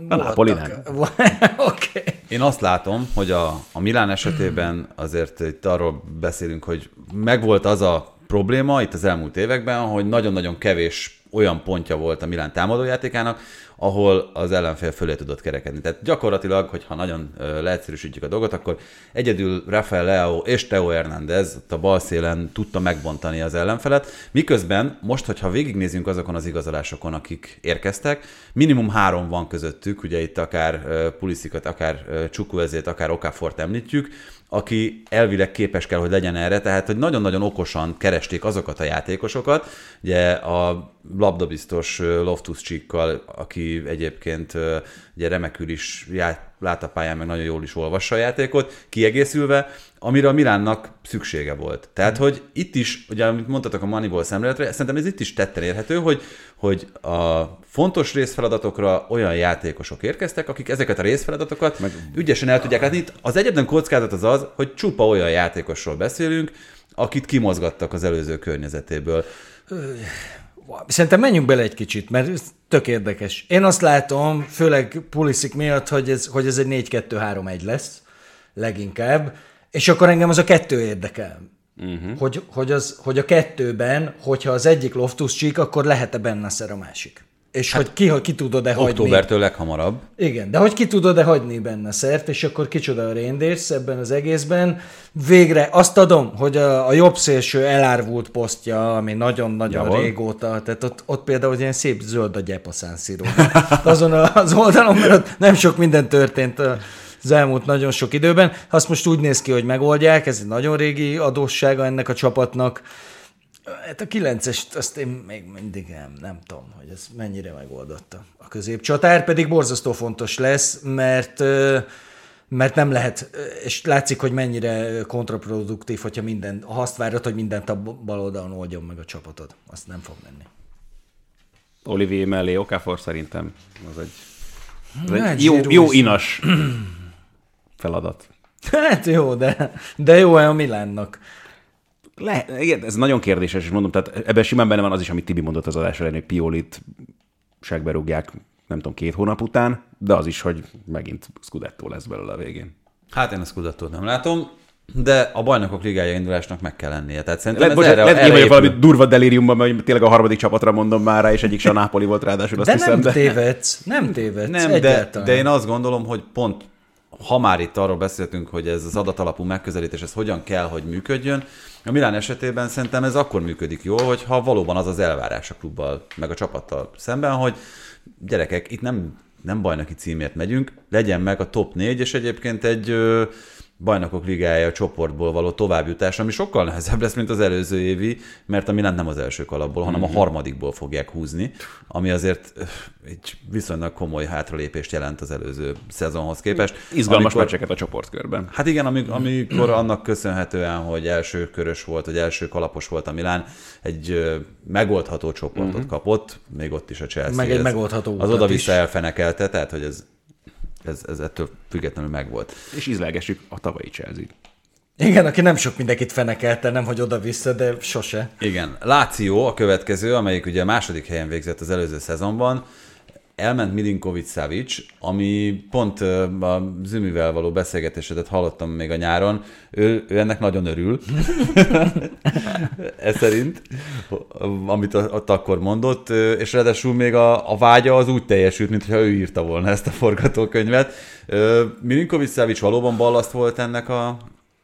A Napoli nem. okay. Én azt látom, hogy a, a Milán esetében azért itt arról beszélünk, hogy megvolt az a probléma itt az elmúlt években, hogy nagyon-nagyon kevés olyan pontja volt a Milán támadójátékának, ahol az ellenfél fölé tudott kerekedni. Tehát gyakorlatilag, hogyha nagyon leegyszerűsítjük a dolgot, akkor egyedül Rafael Leo és Teo Hernández a bal szélen tudta megbontani az ellenfelet, miközben most, hogyha végignézünk azokon az igazolásokon, akik érkeztek, minimum három van közöttük, ugye itt akár Puliszikat, akár Csukuezét, akár Okafort említjük, aki elvileg képes kell, hogy legyen erre, tehát hogy nagyon-nagyon okosan keresték azokat a játékosokat, ugye a labdabiztos Loftus Csíkkal, aki egyébként ugye remekül is lát a pályán, meg nagyon jól is olvassa a játékot, kiegészülve, amire a Milánnak szüksége volt. Tehát, hogy itt is, ugye, amit mondtatok a Moneyball szemléletre, szerintem ez itt is tetten érhető, hogy, hogy a fontos részfeladatokra olyan játékosok érkeztek, akik ezeket a részfeladatokat meg... ügyesen el tudják látni. Itt az egyetlen kockázat az az, hogy csupa olyan játékosról beszélünk, akit kimozgattak az előző környezetéből. Szerintem menjünk bele egy kicsit, mert ez tök érdekes. Én azt látom, főleg Pulisic miatt, hogy ez, hogy ez egy 4-2-3-1 lesz, leginkább, és akkor engem az a kettő érdekel. Uh-huh. Hogy, hogy, az, hogy a kettőben, hogyha az egyik Loftus csík, akkor lehet-e benne a másik. És hát, hogy ki, hogy ki tudod-e hagyni. Októbertől leghamarabb. Igen, de hogy ki tudod-e hagyni benne szert, és akkor kicsoda a Rangers ebben az egészben. Végre azt adom, hogy a, a jobb szélső elárvult posztja, ami nagyon-nagyon ja, régóta, tehát ott, ott például ilyen szép zöld a gyep a Azon az oldalon, mert ott nem sok minden történt az elmúlt nagyon sok időben. Azt most úgy néz ki, hogy megoldják, ez egy nagyon régi adóssága ennek a csapatnak Hát a 9-est azt én még mindig nem, nem tudom, hogy ez mennyire megoldotta. A középcsatár pedig borzasztó fontos lesz, mert mert nem lehet, és látszik, hogy mennyire kontraproduktív, hogyha minden, ha azt várod, hogy mindent a bal oldalon oldjon meg a csapatod. Azt nem fog menni. Olivier mellé Okafor szerintem az egy, az egy jó, jó inas feladat. Hát jó, de, de jó a Milánnak. Le, igen, ez nagyon kérdéses, és mondom, tehát ebben simán benne van az is, amit Tibi mondott az adás ellen, hogy Piolit segbe rúgják, nem tudom, két hónap után, de az is, hogy megint Scudetto lesz belőle a végén. Hát én a Scudetto nem látom, de a bajnokok ligája indulásnak meg kell lennie. Tehát szerintem Le, ez erre, lehet, erre valami durva delíriumban, hogy tényleg a harmadik csapatra mondom már rá, és egyik se a Nápoli volt ráadásul, azt de hiszem. Nem de... tévedsz, nem tévedsz, nem, de, de, én azt gondolom, hogy pont ha már itt arról beszéltünk, hogy ez az adatalapú megközelítés, ez hogyan kell, hogy működjön, a Milán esetében szerintem ez akkor működik jól, hogyha valóban az az elvárás a klubbal, meg a csapattal szemben, hogy gyerekek, itt nem, nem bajnoki címért megyünk, legyen meg a top 4, és egyébként egy bajnokok ligája csoportból való továbbjutás, ami sokkal nehezebb lesz, mint az előző évi, mert a Milan nem az első kalapból, hanem a Mhm. harmadikból fogják húzni, ami azért egy viszonylag komoly hátralépést jelent az előző szezonhoz képest. Izgalmas Amikor- meccseket a csoportkörben. Hát igen, amik, amikor annak köszönhetően, hogy első körös volt, vagy első kalapos volt a Milán, egy megoldható csoportot uh-huh. kapott, még ott is a Chelsea. Meg egy megoldható Az oda-vissza is. elfenekelte, tehát hogy ez, ez, ez ettől függetlenül megvolt. És ízlelgessük a tavalyi chelsea Igen, aki nem sok mindenkit fenekelte, nem hogy oda-vissza, de sose. Igen, Láció a következő, amelyik ugye a második helyen végzett az előző szezonban, elment Milinkovic Savic, ami pont a Zümivel való beszélgetésedet hallottam még a nyáron, ő, ő ennek nagyon örül, ez szerint, amit ott akkor mondott, és ráadásul még a, a vágya az úgy teljesült, mintha ő írta volna ezt a forgatókönyvet. Milinkovic Savic valóban ballaszt volt ennek a,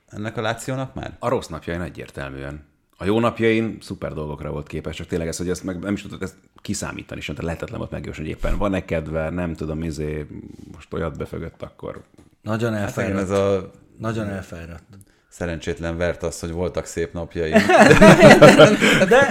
ennek a Lációnak már? A rossz napjain egyértelműen. A jó napjain szuper dolgokra volt képes, csak tényleg ez, hogy ezt meg nem is tudod ezt kiszámítani sem, tehát lehetetlen volt megjósolni, hogy éppen van-e kedve, nem tudom, izé, most olyat befögött, akkor Nagyon elfáradt. ez a Nagyon elfáradt. szerencsétlen vert az, hogy voltak szép napjai. De,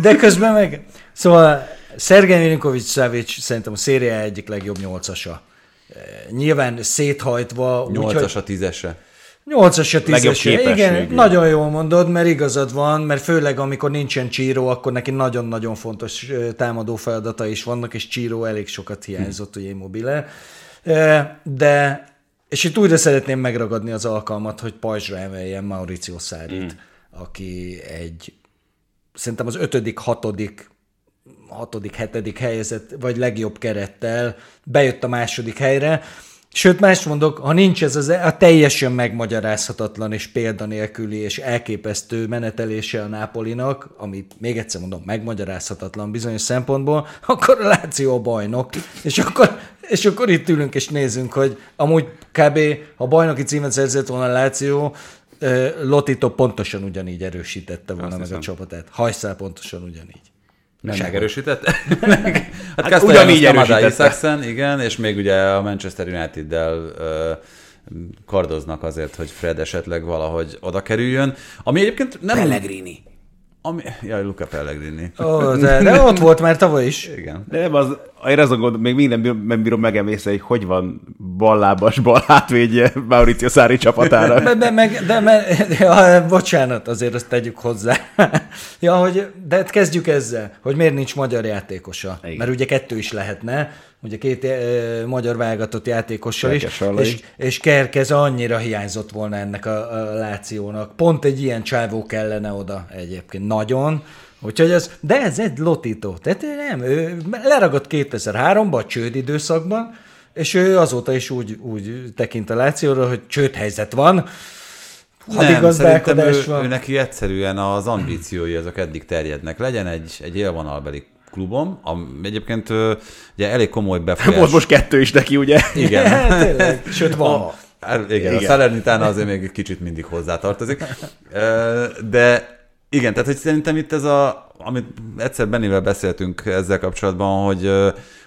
de közben meg... Szóval Szergej Milinkovic Savic szerintem a széria egyik legjobb nyolcasa. Eh, Nyilván széthajtva. Nyolcas a tízese. Nyolcas a Legjobb tízese. Igen, képességű. nagyon jól mondod, mert igazad van, mert főleg amikor nincsen Csíró, akkor neki nagyon-nagyon fontos támadó feladata is vannak, és Csíró elég sokat hiányzott, ugye Immobile. E, De, és itt újra szeretném megragadni az alkalmat, hogy pajzsra emeljem Mauricio Szárit, aki egy szerintem az ötödik, hatodik, hatodik, hetedik helyezett, vagy legjobb kerettel bejött a második helyre. Sőt, más mondok, ha nincs ez az a teljesen megmagyarázhatatlan és példanélküli és elképesztő menetelése a Nápolinak, ami még egyszer mondom, megmagyarázhatatlan bizonyos szempontból, akkor a Láció a bajnok. És akkor, és akkor itt ülünk és nézzünk, hogy amúgy kb. ha bajnoki címet szerzett volna a Láció, Lotito pontosan ugyanígy erősítette volna meg a hiszem. csapatát. Hajszál pontosan ugyanígy. Nem megerősített? hát, Hát ugyanígy erősítette. Igen, és még ugye a Manchester United-del kardoznak azért, hogy Fred esetleg valahogy oda kerüljön. Ami egyébként nem... Pellegrini. Ami, jaj, Luca Pellegrini. Ó, de, de ott volt már tavaly is. Igen. De nem, az, én azon gondol, még minden bírom, nem bírom megemészni, hogy hogy van ballábas, bal hátvédje Mauricio Szári csapatának. De, de, meg, de, de, ja, bocsánat, azért azt tegyük hozzá. ja, hogy, de hát kezdjük ezzel, hogy miért nincs magyar játékosa. Igen. Mert ugye kettő is lehetne, ugye két e, magyar válogatott játékossal is, és, és Kerkez annyira hiányzott volna ennek a, a Lációnak. Pont egy ilyen csávó kellene oda egyébként, nagyon. Úgyhogy ez, de ez egy lotító. Tehát nem, ő leragadt 2003-ban, a csőd időszakban, és ő azóta is úgy, úgy tekint a Lációra, hogy csődhelyzet van, Nem, szerintem ő, van. ő neki egyszerűen az ambíciói azok eddig terjednek. Legyen egy, egy élvonalbeli klubom, ami egyébként ugye elég komoly befolyás. Volt most kettő is neki, ugye? Igen. Hát, tényleg, sőt van. A, hát igen, igen, a Igen. Salernitana azért még egy kicsit mindig hozzátartozik. De igen, tehát hogy szerintem itt ez a, amit egyszer Bennivel beszéltünk ezzel kapcsolatban, hogy,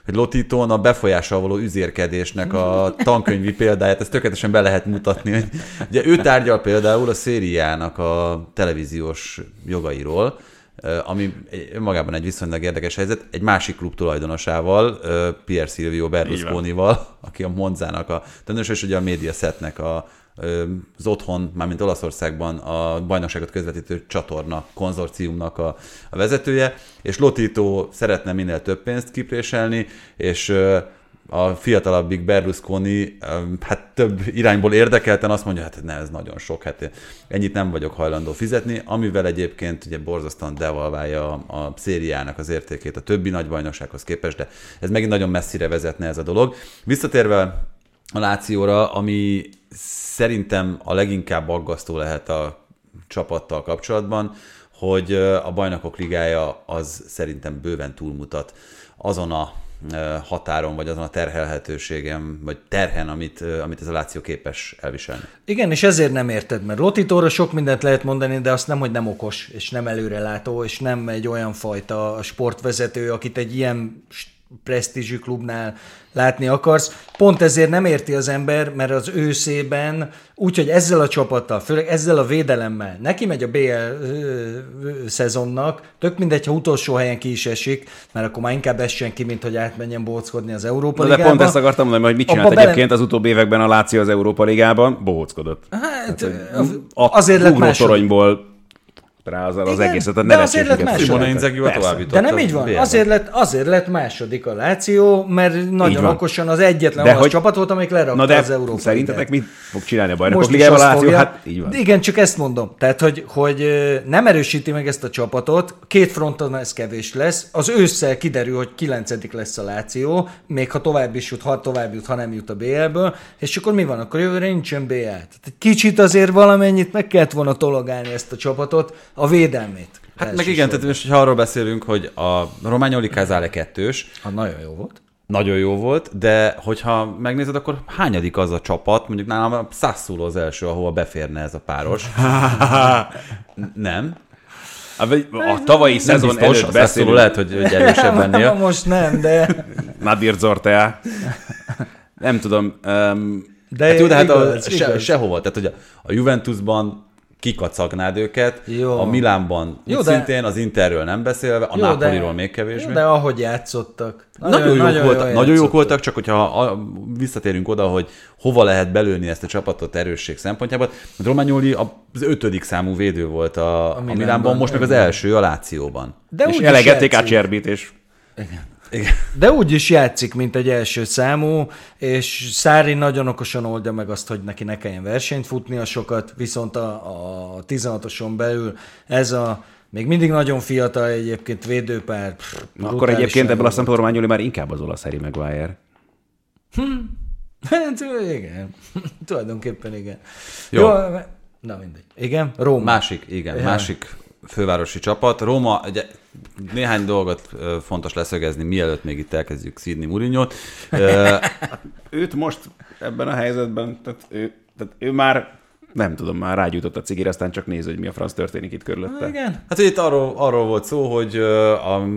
hogy Lotitón a befolyással való üzérkedésnek a tankönyvi példáját, ezt tökéletesen be lehet mutatni. Hogy, ugye ő tárgyal például a szériának a televíziós jogairól, ami önmagában egy viszonylag érdekes helyzet, egy másik klub tulajdonosával, Pier Silvio Berlusconival, aki a Monzának a tulajdonos, és ugye a Mediasetnek a az otthon, mármint Olaszországban a bajnokságot közvetítő csatorna konzorciumnak a, a vezetője, és Lotito szeretne minél több pénzt kipréselni, és a fiatalabbik Berlusconi hát több irányból érdekelten azt mondja, hát ne, ez nagyon sok, hát ennyit nem vagyok hajlandó fizetni, amivel egyébként ugye borzasztóan devalválja a, a szériának az értékét a többi nagy bajnoksághoz képest, de ez megint nagyon messzire vezetne ez a dolog. Visszatérve a Lációra, ami szerintem a leginkább aggasztó lehet a csapattal kapcsolatban, hogy a bajnokok ligája az szerintem bőven túlmutat azon a határon, vagy azon a terhelhetőségem, vagy terhen, amit, amit ez a Láció képes elviselni. Igen, és ezért nem érted, mert Lotitóra sok mindent lehet mondani, de azt nem, hogy nem okos, és nem előrelátó, és nem egy olyan fajta sportvezető, akit egy ilyen presztízsű klubnál látni akarsz. Pont ezért nem érti az ember, mert az őszében, úgyhogy ezzel a csapattal, főleg ezzel a védelemmel, neki megy a BL ö, szezonnak, tök mindegy, ha utolsó helyen ki is esik, mert akkor már inkább essen ki, mint hogy átmenjen bóckodni az Európa Na, de Ligába. pont ezt akartam mondani, hogy mit csinált Abba bele- egyébként az utóbbi években a Láció az Európa Ligában? Bohóckodott. Hát, A azért lett második. Ugrótoronyból rá az, egészet, a de azért lett második. Persze. De nem így van. BL-ben. Azért lett, azért lett második a Láció, mert nagyon okosan az egyetlen De olasz hogy- csapat volt, amelyik lerakta Na de az Európa szerintetek mit fog csinálni a bajnokok ligájában a Láció? fogja. Hát így van. Igen, csak ezt mondom. Tehát, hogy, hogy nem erősíti meg ezt a csapatot, két fronton ez kevés lesz. Az ősszel kiderül, hogy kilencedik lesz a Láció, még ha tovább is jut, ha tovább jut, ha nem jut a BL-ből, és akkor mi van? Akkor jövőre nincsen BL. Tehát kicsit azért valamennyit meg kellett volna tologálni ezt a csapatot, a védelmét. Hát meg igen, tehát most, ha arról beszélünk, hogy a Romagnoli Kazale kettős, Ha nagyon jó volt. nagyon jó volt, de hogyha megnézed, akkor hányadik az a csapat, mondjuk nálam a Sassuolo az első, ahova beférne ez a páros. Nem? A, a tavalyi Nem szezon biztos, előtt a beszélünk. lehet, hogy, hogy erősebb ennél. most nem, de, Nadir Zortea. Nem tudom. Um, de, Hát jó, de hát a, igaz, se, igaz. sehova. Tehát, hogy a, a Juventusban kikacagnád őket, Jó. a Milánban Jó, de- szintén, az Interről nem beszélve, a Jó, Napoliról de- még kevésbé. Jó, de ahogy játszottak. Nagyon, nagyon, jók voltak, nagyon jók voltak, csak hogyha a, visszatérünk oda, hogy hova lehet belőni ezt a csapatot erősség szempontjából. Romagnoli az ötödik számú védő volt a, a, Milánban, Milánban, most meg az első a Lációban. De és elegették. Acerbit, és Igen. De úgy is játszik, mint egy első számú, és Szári nagyon okosan oldja meg azt, hogy neki ne kelljen versenyt futnia sokat, viszont a, a 16-oson belül ez a még mindig nagyon fiatal egyébként védőpár. pff, akkor egyébként ebből a szempontból Rományoli már inkább az olasz Harry Maguire. Hát igen, tulajdonképpen igen. Jó. Jó. na mindegy. Igen, Róma. Másik, igen, Ja. másik fővárosi csapat. Róma, ugye néhány dolgot fontos leszögezni, mielőtt még itt elkezdjük szídni Mourinho-t. Ö, Őt most ebben a helyzetben, tehát ő, tehát ő már nem tudom, már rágyújtott a cigire, aztán csak néz, hogy mi a franc történik itt körülötte. Igen. Hát itt arról, arról volt szó, hogy a,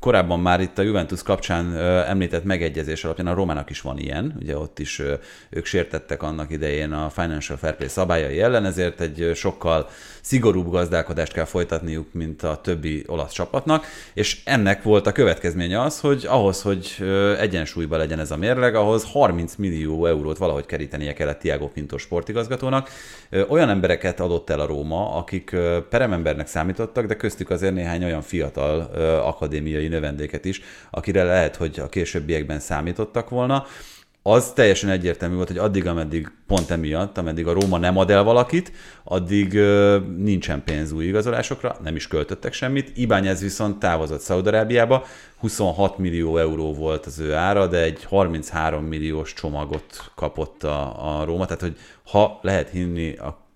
korábban már itt a Juventus kapcsán említett megegyezés alapján a Romának is van ilyen, ugye ott is ők sértettek annak idején a Financial Fair Play szabályai ellen, ezért egy sokkal szigorúbb gazdálkodást kell folytatniuk, mint a többi olasz csapatnak, és ennek volt a következménye az, hogy ahhoz, hogy ö, egyensúlyban legyen ez a mérleg, ahhoz 30 millió eurót valahogy kerítenie kellett Tiago Pinto sportigazgatónak. Olyan embereket adott el a Róma, akik peremembernek számítottak, de köztük azért néhány olyan fiatal ö, akadémiai növendéket is, akire lehet, hogy a későbbiekben számítottak volna. Az teljesen egyértelmű volt, hogy addig, ameddig pont emiatt, ameddig a Róma nem ad el valakit, addig ö, nincsen pénz új igazolásokra, nem is költöttek semmit. Ibányez viszont távozott Szaudarábiába, 26 millió euró volt az ő ára, de egy 33 milliós csomagot kapott a, a Róma, tehát hogy ha lehet hinni a ö,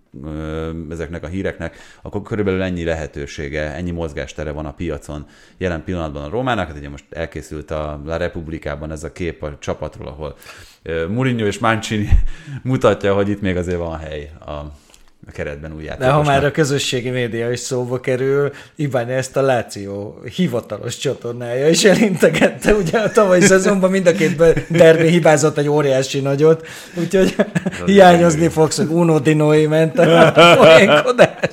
ezeknek a híreknek, akkor körülbelül ennyi lehetősége, ennyi mozgástere van a piacon jelen pillanatban a Rómának. Hát ugye most elkészült a La Republikában ez a kép a csapatról, ahol Mourinho és Mancini mutatja, hogy itt még azért van hely a, a keretben új De ha játékosnak. már a közösségi média is szóba kerül, Iván ezt a Láció hivatalos csatornája is elintegette, ugye a tavalyi szezonban mind a két derbi hibázott egy óriási nagyot, úgyhogy hiányozni fogsz, hogy Uno Dinoi ment a poénkodás.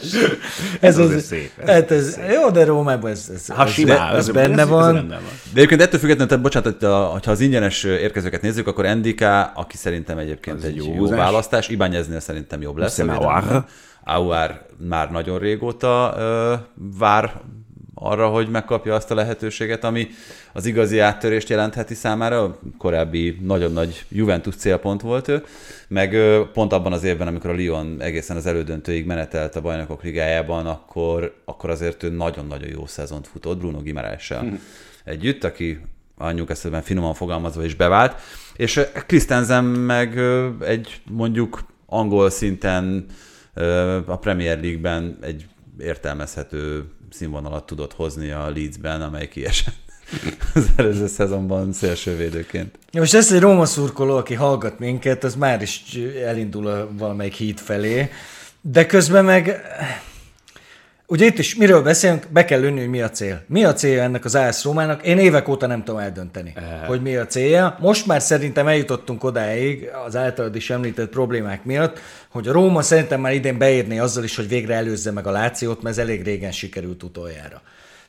Ez, azért az, szép, ez hát ez, jó, de Rómában ez, ez, Ha ez, simán, ez, benne van. rendben van. De egyébként ettől függetlenül, tehát bocsánat, hogy a, hogyha az ingyenes érkezőket nézzük, akkor Endika, aki szerintem egyébként Az egy jó jó, választás, Ibányeznél szerintem jobb lesz. a Aouar már nagyon régóta ö, vár arra, hogy megkapja azt a lehetőséget, ami az igazi áttörést jelentheti számára. Korábbi nagyon nagy Juventus célpont volt ő, meg pont abban az évben, amikor a Lyon egészen az elődöntőig menetelt a bajnokok ligájában, akkor, akkor azért ő nagyon-nagyon jó szezont futott Bruno Gimarással Hm. együtt, aki a Newcastle-ben finoman fogalmazva is bevált, és Christensen meg egy mondjuk angol szinten a Premier League-ben egy értelmezhető színvonalat tudott hozni a Leedsben, amely kiesett az előző szezonban szélsővédőként. Most ezt egy Róma szurkoló, aki hallgat minket, az már is elindul a valamelyik híd felé, de közben meg Ugye itt is miről beszélünk, be kell lőni, hogy mi a cél. Mi a célja ennek az AS Rómának? Én évek óta nem tudom eldönteni, e... hogy mi a célja. Most már szerintem eljutottunk odáig az általad is említett problémák miatt, hogy a Róma szerintem már idén beérné azzal is, hogy végre előzze meg a Lációt, mert ez elég régen sikerült utoljára.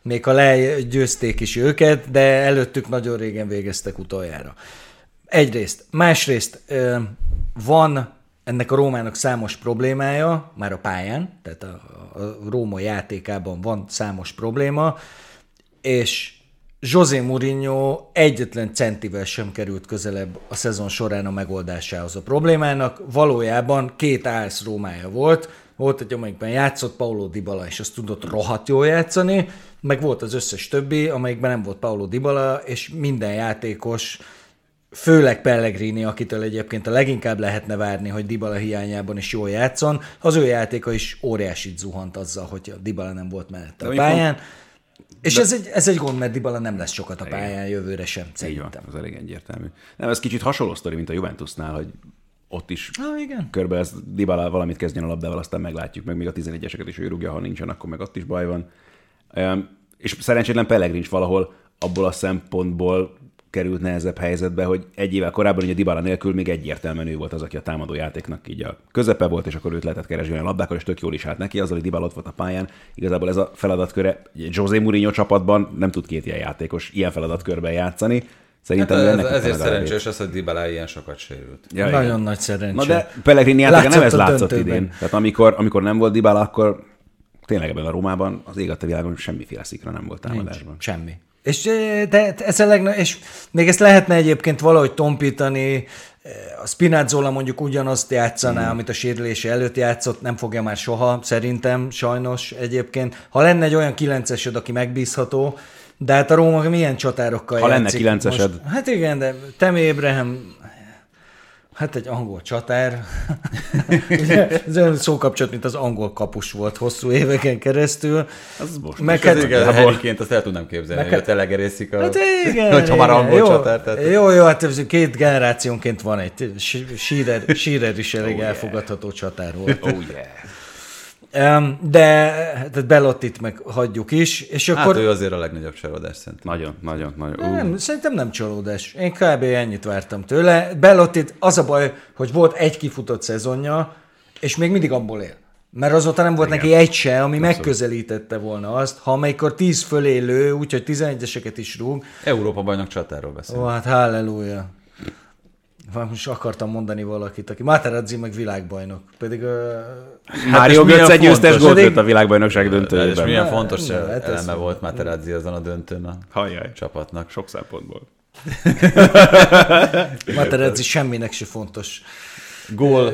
Még ha legyőzték is őket, de előttük nagyon régen végeztek utoljára. Egyrészt. Másrészt van ennek a Rómának számos problémája, már a pályán, tehát a, a Róma játékában van számos probléma, és José Mourinho egyetlen centivel sem került közelebb a szezon során a megoldásához a problémának. Valójában két állsz Rómája volt, volt egy, amelyikben játszott Paulo Dybala, és azt tudott rohadt jól játszani, meg volt az összes többi, amelyikben nem volt Paulo Dybala, és minden játékos főleg Pellegrini, akitől egyébként a leginkább lehetne várni, hogy Dybala hiányában is jól játszon, az ő játéka is óriásit zuhant azzal, hogy a Dybala nem volt mellette a pályán. És de... ez, egy, ez egy gond, mert Dybala nem lesz sokat a pályán jövőre sem, szerintem. Így van, az elég egyértelmű. Nem, ez kicsit hasonló sztori, mint a Juventusnál, hogy ott is ah, igen. körbe ez Dybala valamit kezdjen a labdával, aztán meglátjuk, meg még a 11-eseket is ő rúgja, ha nincsen, akkor meg ott is baj van. És szerencsétlen Pellegrin is valahol abból a szempontból került nehezebb helyzetbe, hogy egy évvel korábban ugye Dybala nélkül még egyértelműen ő volt az, aki a támadó játéknak így a közepe volt, és akkor őt lehetett keresni a labdákkal, és tök jól is állt neki, azzal, hogy Dybala ott volt a pályán. Igazából ez a feladatköre, José Mourinho csapatban nem tud két ilyen játékos ilyen feladatkörben játszani, Szerintem hát ez, ezért szerencsés az, hogy Dybala ilyen sokat sérült. Ja, Nagyon igen. nagy szerencsé. Na de Pellegrini játéka nem ez látszott döntőben. idén. Tehát amikor, amikor nem volt Dybala, akkor tényleg ebben a Rómában az ég a világon semmiféle szikra nem volt támadásban. Nincs, semmi. És, de ez a legnagyobb, és még ezt lehetne egyébként valahogy tompítani, a Spinazzola mondjuk ugyanazt játszaná, mm. amit a sérülése előtt játszott, nem fogja már soha, szerintem, sajnos egyébként. Ha lenne egy olyan kilencesed, aki megbízható, de hát a Róma milyen csatárokkal Ha játszik lenne kilencesed. Most, hát igen, de Temi Ébrahim Hát egy angol csatár. ez olyan szókapcsolat, mint az angol kapus volt hosszú éveken keresztül. Az most meg hát, igen, a Harryként azt el tudnám képzelni, meg, hogy ott elegerészik a... Hát igen, hogyha már angol jó, csatár. Tehát... Jó, jó, hát két generációnként van egy. Sírer, sírer is elég oh, yeah. elfogadható csatár volt. Oh yeah. De tehát Bellottit meg hagyjuk is. És hát akkor... ő azért a legnagyobb csalódás szerintem. Nagyon, nagyon, nagyon. Nem, szerintem nem csalódás. Én kb. ennyit vártam tőle. Bellottit az a baj, hogy volt egy kifutott szezonja, és még mindig abból él. Mert azóta nem volt Igen. neki egy se, ami Abszolút. megközelítette volna azt, ha amikor tíz fölé lő, úgyhogy tizenegyeseket is rúg. Európa bajnok csatáról beszél. Ó, hát halleluja. Most akartam mondani valakit, aki Materazzi meg világbajnok. Pedig... Uh, Mário Götze győztes gólt a világbajnokság döntőjében. És milyen fontos ne, hát eleme volt Materazzi azon a döntőn a Hajjaj. csapatnak. Sok szempontból. Materazzi semminek se fontos. Gól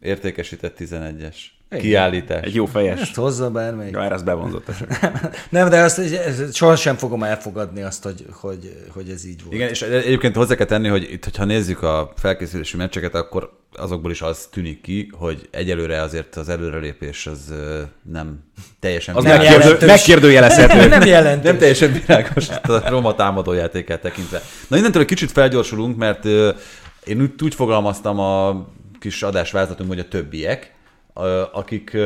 értékesített 11-es. Kiállítás. Egy jó fejes. Ezt hozza bármelyik. Ja, ezt bevonzott. nem, de azt sohasem fogom elfogadni azt, hogy, hogy, hogy ez így volt. Igen, és egyébként hozzá kell tenni, hogy itt, hogyha nézzük a felkészülési meccseket, akkor azokból is az tűnik ki, hogy egyelőre azért az előrelépés az nem teljesen az nem megkérdő, megkérdőjelezhető. nem jelentős. Nem teljesen világos a Roma támadójátékát tekintve. Na innentől egy kicsit felgyorsulunk, mert én úgy, úgy fogalmaztam a kis adásvázatunk, hogy a többiek, akik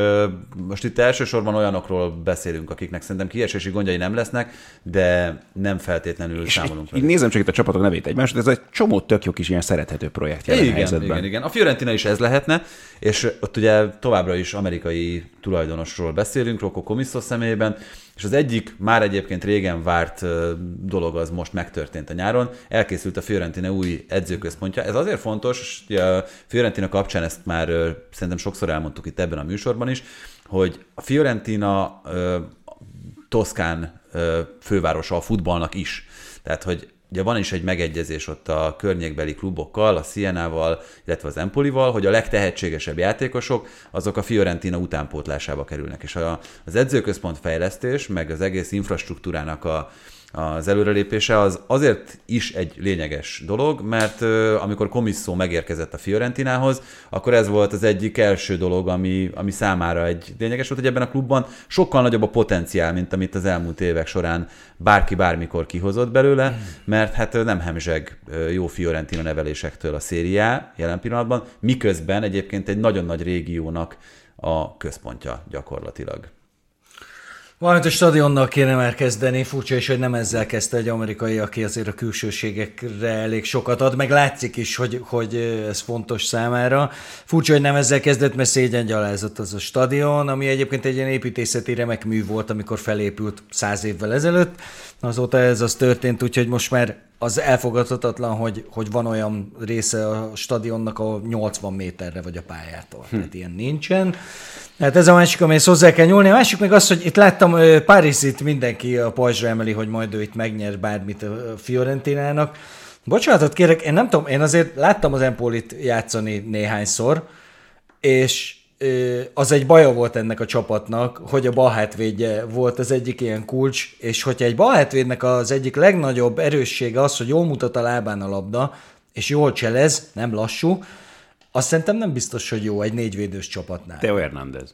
most itt elsősorban olyanokról beszélünk, akiknek szerintem kiesési gondjai nem lesznek, de nem feltétlenül és számolunk. Így, így nézem csak itt a csapatok nevét egymást, ez egy csomó tök jó kis ilyen szerethető projekt jelen igen, helyzetben. Igen, igen. A Fiorentina is ez lehetne, és ott ugye továbbra is amerikai tulajdonosról beszélünk, Rocco Comisso személyében, és az egyik már egyébként régen várt dolog az most megtörtént a nyáron. Elkészült a Fiorentina új edzőközpontja. Ez azért fontos, hogy a Fiorentina kapcsán ezt már szerintem sokszor elmondtuk itt ebben a műsorban is, hogy a Fiorentina Toszkán fővárosa a futballnak is. Tehát, hogy ugye van is egy megegyezés ott a környékbeli klubokkal, a Sienával, illetve az Empolival, hogy a legtehetségesebb játékosok azok a Fiorentina utánpótlásába kerülnek. És a, az edzőközpont fejlesztés, meg az egész infrastruktúrának a, az előrelépése az azért is egy lényeges dolog, mert amikor Komisszó megérkezett a Fiorentinához, akkor ez volt az egyik első dolog, ami, ami számára egy lényeges volt, hogy ebben a klubban sokkal nagyobb a potenciál, mint amit az elmúlt évek során bárki bármikor kihozott belőle, mert hát nem hemzseg jó Fiorentina nevelésektől a szériá jelen pillanatban, miközben egyébként egy nagyon nagy régiónak a központja gyakorlatilag. Valamint a stadionnal kéne már kezdeni, furcsa is, hogy nem ezzel kezdte egy amerikai, aki azért a külsőségekre elég sokat ad, meg látszik is, hogy, hogy ez fontos számára. Furcsa, hogy nem ezzel kezdett, mert szégyen gyalázott az a stadion, ami egyébként egy ilyen építészeti remek mű volt, amikor felépült száz évvel ezelőtt. Azóta ez az történt, úgyhogy most már az elfogadhatatlan, hogy, hogy van olyan része a stadionnak, ahol 80 méterre vagy a pályától. Hm. Tehát ilyen nincsen. Hát ez a másik, amihez hozzá kell nyúlni. A másik meg az, hogy itt láttam Parisit mindenki a pajzsra emeli, hogy majd ő itt megnyer bármit a Fiorentinának. Bocsánatot kérek, én nem tudom, én azért láttam az Empolit játszani néhányszor, és az egy baja volt ennek a csapatnak, hogy a balhátvédje volt az egyik ilyen kulcs, és hogyha egy balhátvédnek az egyik legnagyobb erőssége az, hogy jól mutat a lábán a labda, és jól cselez, nem lassú, azt szerintem nem biztos, hogy jó egy négyvédős csapatnál. Teo Hernández.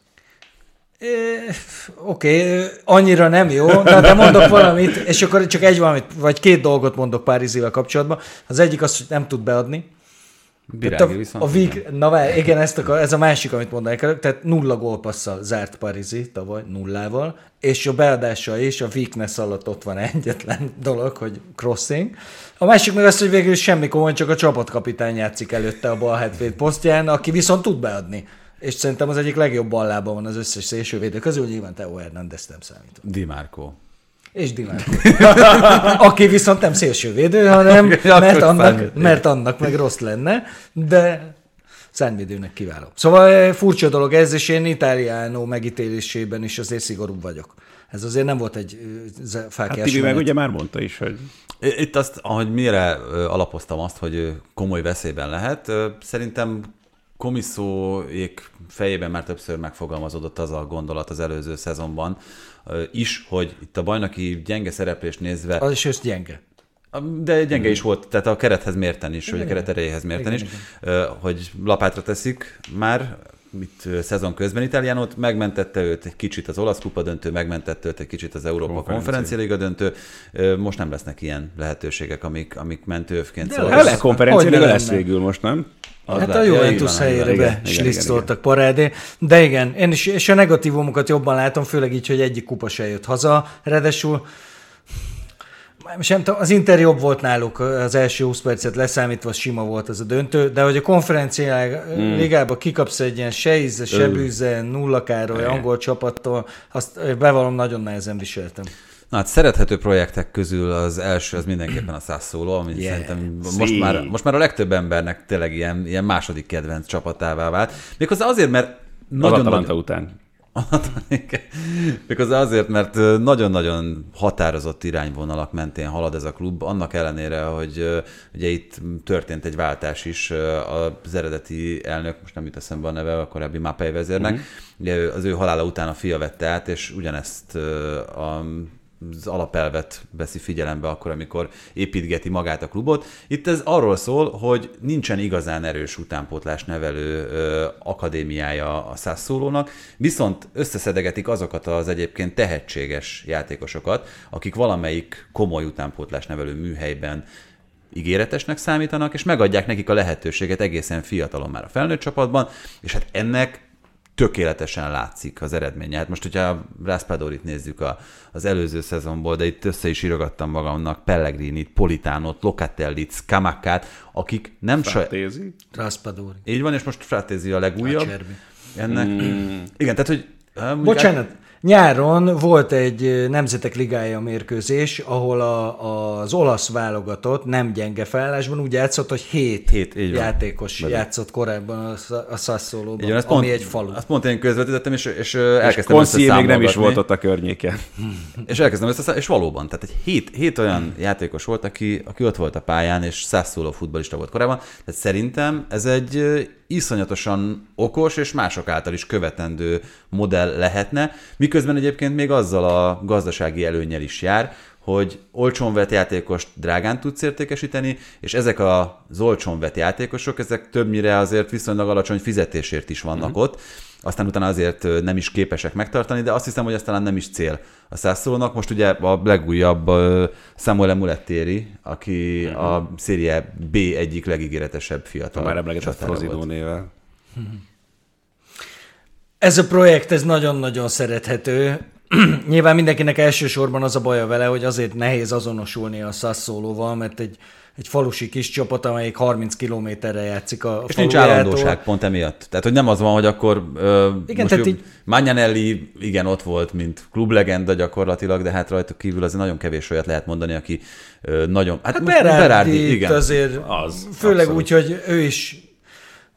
Oké, okay, annyira nem jó, de, de mondok valamit, és akkor csak egy valamit, vagy két dolgot mondok Párizével kapcsolatban. Az egyik az, hogy nem tud beadni. Virági a, viszont. A Vig, na vár, igen, ezt akar, ez a másik, amit mondanék előtt, tehát nulla gólpasszal zárt Parizi tavaly, nullával, és a beadása is, a weakness alatt ott van egyetlen dolog, hogy crossing. A másik meg az, hogy végül semmi komoly, csak a csapatkapitány játszik előtte a bal hátvéd posztján, aki viszont tud beadni. És szerintem az egyik legjobb ballában van az összes szélsővédő közül, nyilván Teo Hernández nem számít. Di Marco. És Dimárko. Aki viszont nem szélsővédő, hanem mert annak, mert annak meg rossz lenne, de szárnyvédőnek kiváló. Szóval eh, furcsa dolog ez, és én Itáliánó megítélésében is azért szigorúbb vagyok. Ez azért nem volt egy eh, fákjás hát Tibi meg ugye már mondta is, hogy... Itt azt, ahogy mire alapoztam azt, hogy komoly veszélyben lehet, szerintem komiszóék fejében már többször megfogalmazódott az a gondolat az előző szezonban is, hogy itt a bajnoki gyenge szereplést nézve... Az is össz gyenge. De gyenge is volt, tehát a kerethez mérten is, igen, vagy a keret erejéhez mérten igen, is, igen. hogy lapátra teszik már, itt szezon közben Itáliánot, megmentette őt egy kicsit az olasz kupa döntő, megmentette őt egy kicsit az Európa Konferencia Liga döntő. Most nem lesznek ilyen lehetőségek, amik, amik mentőövként szólnak. De konferencia Liga lesz végül most, nem? Az hát a Juventus helyére be slisztoltak parádé. De igen, én is, és a negatívumokat jobban látom, főleg így, hogy egyik kupa se jött haza. Ráadásul sem az Inter jobb volt náluk az első 20 percet leszámítva, sima volt az a döntő, de hogy a konferencia hmm. ligába kikapsz egy ilyen se íze, se bűze, nulla károly, angol csapattól, azt bevallom, nagyon nehezen viseltem. Na hát szerethető projektek közül az első az mindenképpen a Sassuolo, ami yeah. szerintem most már, most már a legtöbb embernek tényleg ilyen, ilyen második kedvenc csapatává vált. Méghozzá azért, mert nagyon... Nagy... után. Méghozzá azért, mert nagyon-nagyon határozott irányvonalak mentén halad ez a klub, annak ellenére, hogy ugye itt történt egy váltás is az eredeti elnök, most nem jut eszembe a neve, a korábbi Mapei vezérnek, uh-huh. ugye az ő halála után a fia vette át, és ugyanezt a az alapelvet veszi figyelembe akkor, amikor építgeti magát a klubot. Itt ez arról szól, hogy nincsen igazán erős utánpótlás nevelő ö, akadémiája a szászszólónak, viszont összeszedegetik azokat az egyébként tehetséges játékosokat, akik valamelyik komoly utánpótlás nevelő műhelyben ígéretesnek számítanak, és megadják nekik a lehetőséget egészen fiatalon már a felnőtt csapatban, és hát ennek tökéletesen látszik az eredménye. Hát most, hogyha Raspadorit nézzük a, az előző szezonból, de itt össze is írogattam magamnak Pellegrinit, Politánot, Locatellit, Skamakát, akik nem Fratézi. Saj... Raspadori. Így van, és most Fratézi a legújabb. A Ennek. Mm. Igen, tehát, hogy... Bocsánat, Nyáron volt egy Nemzetek Ligája mérkőzés, ahol a, az olasz válogatott nem gyenge felállásban úgy játszott, hogy hét, hét játékos van. játszott korábban a, a Sassolóban, ami pont, egy falu. Azt pont én közvetítettem, és, és, és elkezdtem és még nem is volt ott a környéken. és elkezdtem össze, és valóban, tehát egy hét, hét olyan hmm. játékos volt, aki, aki ott volt a pályán, és Sassuolo futbalista volt korábban. Tehát szerintem ez egy iszonyatosan okos és mások által is követendő modell lehetne, miközben egyébként még azzal a gazdasági előnyel is jár, hogy olcsón vett játékost drágán tudsz értékesíteni, és ezek az olcsón vett játékosok, ezek többnyire azért viszonylag alacsony fizetésért is vannak uh-huh. ott, aztán utána azért nem is képesek megtartani, de azt hiszem, hogy aztán nem is cél a szászolónak. Most ugye a legújabb Samuel Mulettieri, aki uh-huh. a szérie B egyik legígéretesebb fiatal. Már emlegetett Frozidó Ez a projekt, ez nagyon-nagyon szerethető. nyilván mindenkinek elsősorban az a baja vele, hogy azért nehéz azonosulni a Sassuolóval, mert egy, egy falusi kis csapat, amelyik 30 kilométerre játszik a És nincs állandóság pont emiatt. Tehát, hogy nem az van, hogy akkor ö, Igen, most tehát így- Magnanelli igen ott volt, mint klublegenda gyakorlatilag, de hát rajta kívül azért nagyon kevés olyat lehet mondani, aki ö, nagyon... Hát, Hát most Berardi, igen. azért, Az, az, főleg abszolút. úgy, hogy ő is,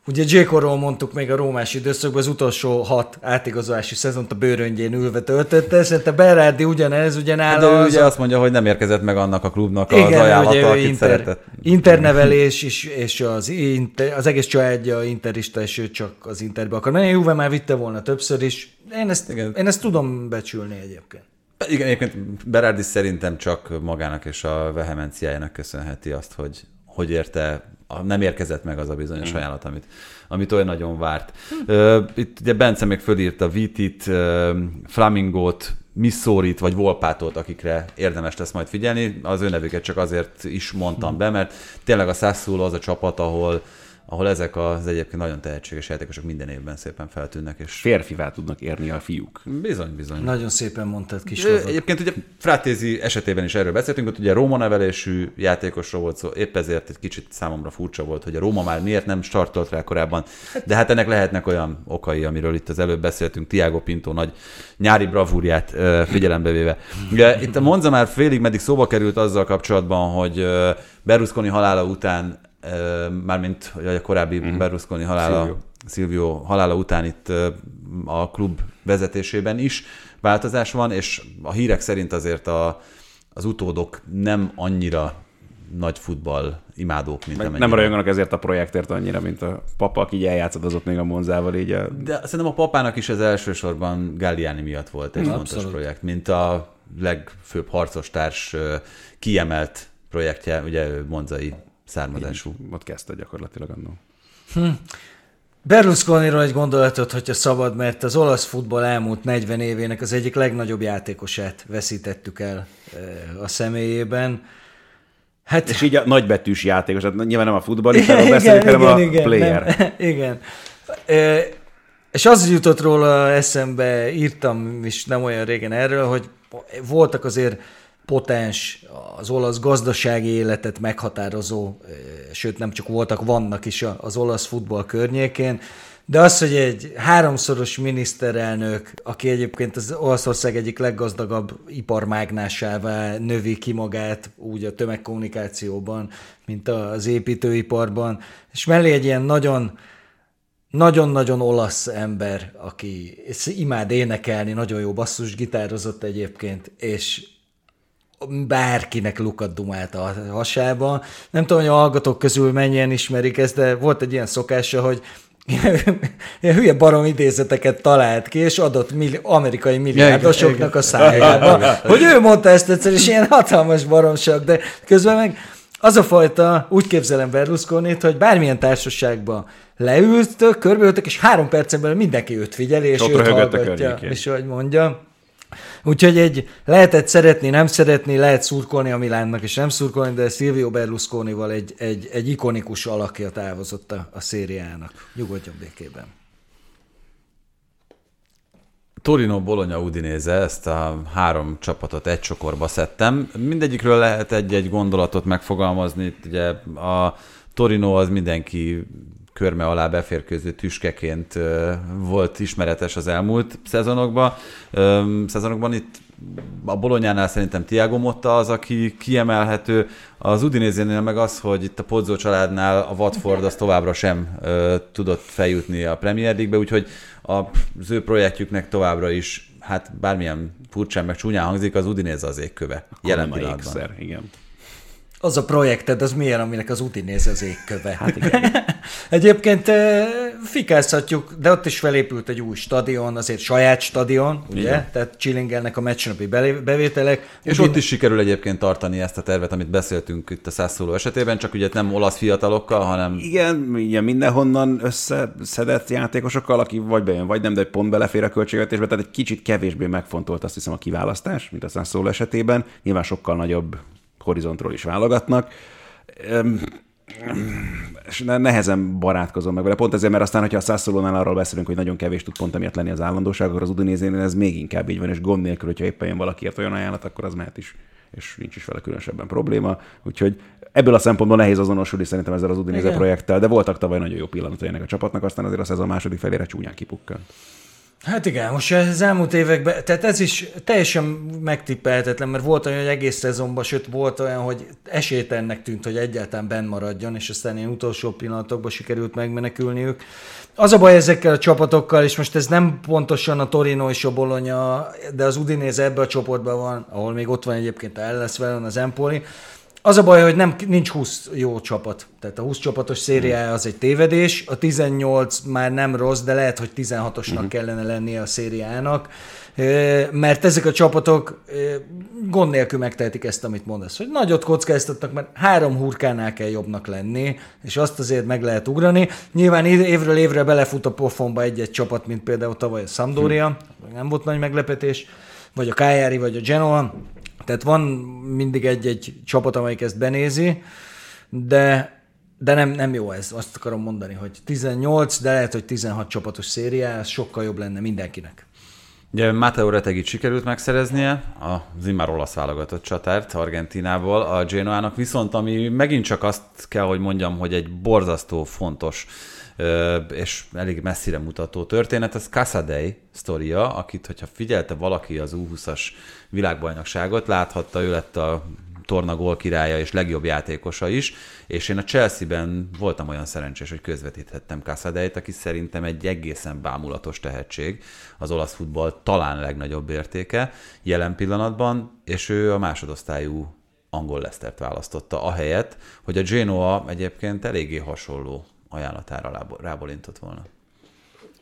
ugye Jékorról mondtuk még a rómás időszakban, az utolsó hat átigazolási szezont a bőröngyén ülve töltötte, szerintem Berardi ugyanez, De ugyanála ő az ugye a- azt mondja, hogy nem érkezett meg annak a klubnak az igen, ugye ajánlata, ő akit inter, szeretett. internevelés is, és az, inter, az egész családja interista, és ő csak az interbe akar menni. Juve már vitte volna többször is. Én ezt, Igen. én ezt tudom becsülni egyébként. Igen, egyébként Berardi szerintem csak magának és a vehemenciájának köszönheti azt, hogy, hogy érte, nem érkezett meg az a bizonyos ajánlat, amit, amit olyan nagyon várt. Ö, Itt ugye Bence még fölírta Vitit, Flamingót, Missourit vagy Volpátot, akikre érdemes lesz majd figyelni. Az ő nevüket csak azért is mondtam be, mert tényleg a Sassuolo az a csapat, ahol ahol ezek az egyébként nagyon tehetséges játékosok minden évben szépen feltűnnek, és Férfivá tudnak érni a fiúk. bizony, bizony. Nagyon szépen mondtad, kis lovag. Egyébként ugye Frátézi esetében is erről beszéltünk, ott ugye Róma nevelésű játékosról volt szó, épp ezért egy kicsit számomra furcsa volt, hogy a Róma már miért nem startolt rá korábban, de hát ennek lehetnek olyan okai, amiről itt az előbb beszéltünk, Tiago Pinto nagy nyári bravúrját figyelembe véve. Ugye itt a Monza már félig meddig szóba került azzal kapcsolatban, hogy Berlusconi halála után, mármint hogy a korábbi Berlusconi halála, Silvio. Silvio halála után itt a klub vezetésében is változás van, és a hírek szerint azért a, az utódok nem annyira nagy futball imádók, mint amennyire. nem rajonganak ezért a projektért annyira, mint a papa, aki így eljátszadozott még a Monzával, így a... De szerintem a papának is ez elsősorban Galliani miatt volt egy fontos Abszolút. projekt, mint a legfőbb harcostárs kiemelt projektje, ugye ő monzai származású. Ott kezdte gyakorlatilag annó. Berlusconiról egy gondolatot, hogyha szabad, mert az olasz futball elmúlt 40 évének az egyik legnagyobb játékosát veszítettük el eh, a személyében. Hát És így a nagybetűs játékos, tehát nyilván nem a futballistáról beszélünk, hanem a player. Nem, igen. E, és az jutott róla eszembe, írtam is nem olyan régen erről, hogy voltak azért potens, az olasz gazdasági életet meghatározó, sőt nem csak voltak, vannak is az olasz futball környékén, de az, hogy egy háromszoros miniszterelnök, aki egyébként az Olaszország egyik leggazdagabb iparmágnásává növi ki magát, úgy a tömegkommunikációban, mint az építőiparban, és mellé egy ilyen nagyon nagyon-nagyon olasz ember, aki imád énekelni, nagyon jó basszus gitározott egyébként, és bárkinek lukat dumált a hasába. Nem tudom, hogy a hallgatók közül mennyien ismerik ezt, de volt egy ilyen szokása, hogy ilyen hülye barom idézeteket talált ki, és adott milli- amerikai milliárdosoknak a szájába. Hogy ő mondta ezt egyszer, és ilyen hatalmas baromság, de közben meg az a fajta, úgy képzelem Berlusconit, hogy bármilyen társaságban leültök, körbeültök, és három percen belül mindenki őt figyeli, és ott őt hallgatja, és hogy mondja. Úgyhogy egy lehetett szeretni, nem szeretni, lehet szurkolni a Milánnak, és nem szurkolni, de Silvio Berlusconival egy, egy, egy ikonikus alakja távozott a, a szériának. Nyugodjon békében. Torino, Bologna, Udinese, ezt a három csapatot egy csokorba szedtem. Mindegyikről lehet egy-egy gondolatot megfogalmazni. Itt Ugye a Torino az mindenki körme alá beférkőző tüskeként volt ismeretes az elmúlt szezonokban. Szezonokban itt a Bolonyánál szerintem Tiago Motta az, aki kiemelhető. Az Udinézénél meg az, hogy itt a Pozzo családnál a Watford az továbbra sem ö, tudott feljutni a Premier League-be, úgyhogy az ő projektjüknek továbbra is, hát bármilyen furcsán meg csúnyán hangzik, az Udinéze az égköve. Jelen pillanatban. ékszer, igen. Az a projekted, az milyen, aminek az Udinese az égköve? Hát igen. Egyébként fikázhatjuk, de ott is felépült egy új stadion, azért saját stadion, ugye? Igen. Tehát csillingelnek a meccsnapi bevételek. És Udin- ott is sikerül egyébként tartani ezt a tervet, amit beszéltünk itt a Sassuolo esetében, csak ugye nem olasz fiatalokkal, hanem Igen, ugye mindenhonnan összeszedett játékosokkal, aki vagy bejön, vagy nem, de pont belefér a költségvetésbe, tehát egy kicsit kevésbé megfontolt azt hiszem a kiválasztás, mint a Sassuolo esetében. Nyilván sokkal nagyobb horizontról is válogatnak. És nehezen barátkozom meg vele. Pont ezért, mert aztán, hogyha a Sassolónál arról beszélünk, hogy nagyon kevés tud pont emiatt lenni az állandóság, akkor az Udinézénél ez még inkább így van, és gond nélkül, hogyha éppen jön valakiért olyan ajánlat, akkor az mehet is és nincs is vele különösebben probléma. Úgyhogy ebből a szempontból nehéz azonosulni szerintem ezzel az Udinéze projekttel, de voltak tavaly nagyon jó pillanatai ennek a csapatnak, aztán azért a szezon második felére csúnyán kipukkant. Hát igen, most az elmúlt években, tehát ez is teljesen megtippelhetetlen, mert volt olyan, hogy egész szezonban, sőt volt olyan, hogy esélytelennek tűnt, hogy egyáltalán benn maradjon, és aztán ilyen utolsó pillanatokban sikerült megmenekülniük. Az a baj ezekkel a csapatokkal, és most ez nem pontosan a Torino és a Bologna, de az Udinese ebbe a csoportban van, ahol még ott van egyébként a Verona, az Empoli, az a baj, hogy nem, nincs 20 jó csapat. Tehát a 20 csapatos szériája az egy tévedés, a 18 már nem rossz, de lehet, hogy 16-osnak uh-huh. kellene lennie a szériának, mert ezek a csapatok gond nélkül megtehetik ezt, amit mondasz, hogy nagyot kockáztatnak, mert három hurkánál kell jobbnak lenni, és azt azért meg lehet ugrani. Nyilván évről évre belefut a pofonba egy-egy csapat, mint például tavaly a Sampdoria, hm. nem volt nagy meglepetés, vagy a Cagliari, vagy a Genoa, tehát van mindig egy-egy csapat, amelyik ezt benézi, de, de nem, nem jó ez. Azt akarom mondani, hogy 18, de lehet, hogy 16 csapatos szériá, ez sokkal jobb lenne mindenkinek. Ugye Matteo Retegit sikerült megszereznie, az immár olasz válogatott csatárt Argentinából, a Genoának viszont, ami megint csak azt kell, hogy mondjam, hogy egy borzasztó fontos és elég messzire mutató történet, az Casadei sztoria, akit, hogyha figyelte valaki az U20-as világbajnokságot, láthatta, ő lett a torna gól királya és legjobb játékosa is, és én a Chelsea-ben voltam olyan szerencsés, hogy közvetíthettem Casadeit, aki szerintem egy egészen bámulatos tehetség, az olasz futball talán legnagyobb értéke jelen pillanatban, és ő a másodosztályú angol Lesztert választotta, ahelyett, hogy a Genoa egyébként eléggé hasonló ajánlatára rábolintott volna.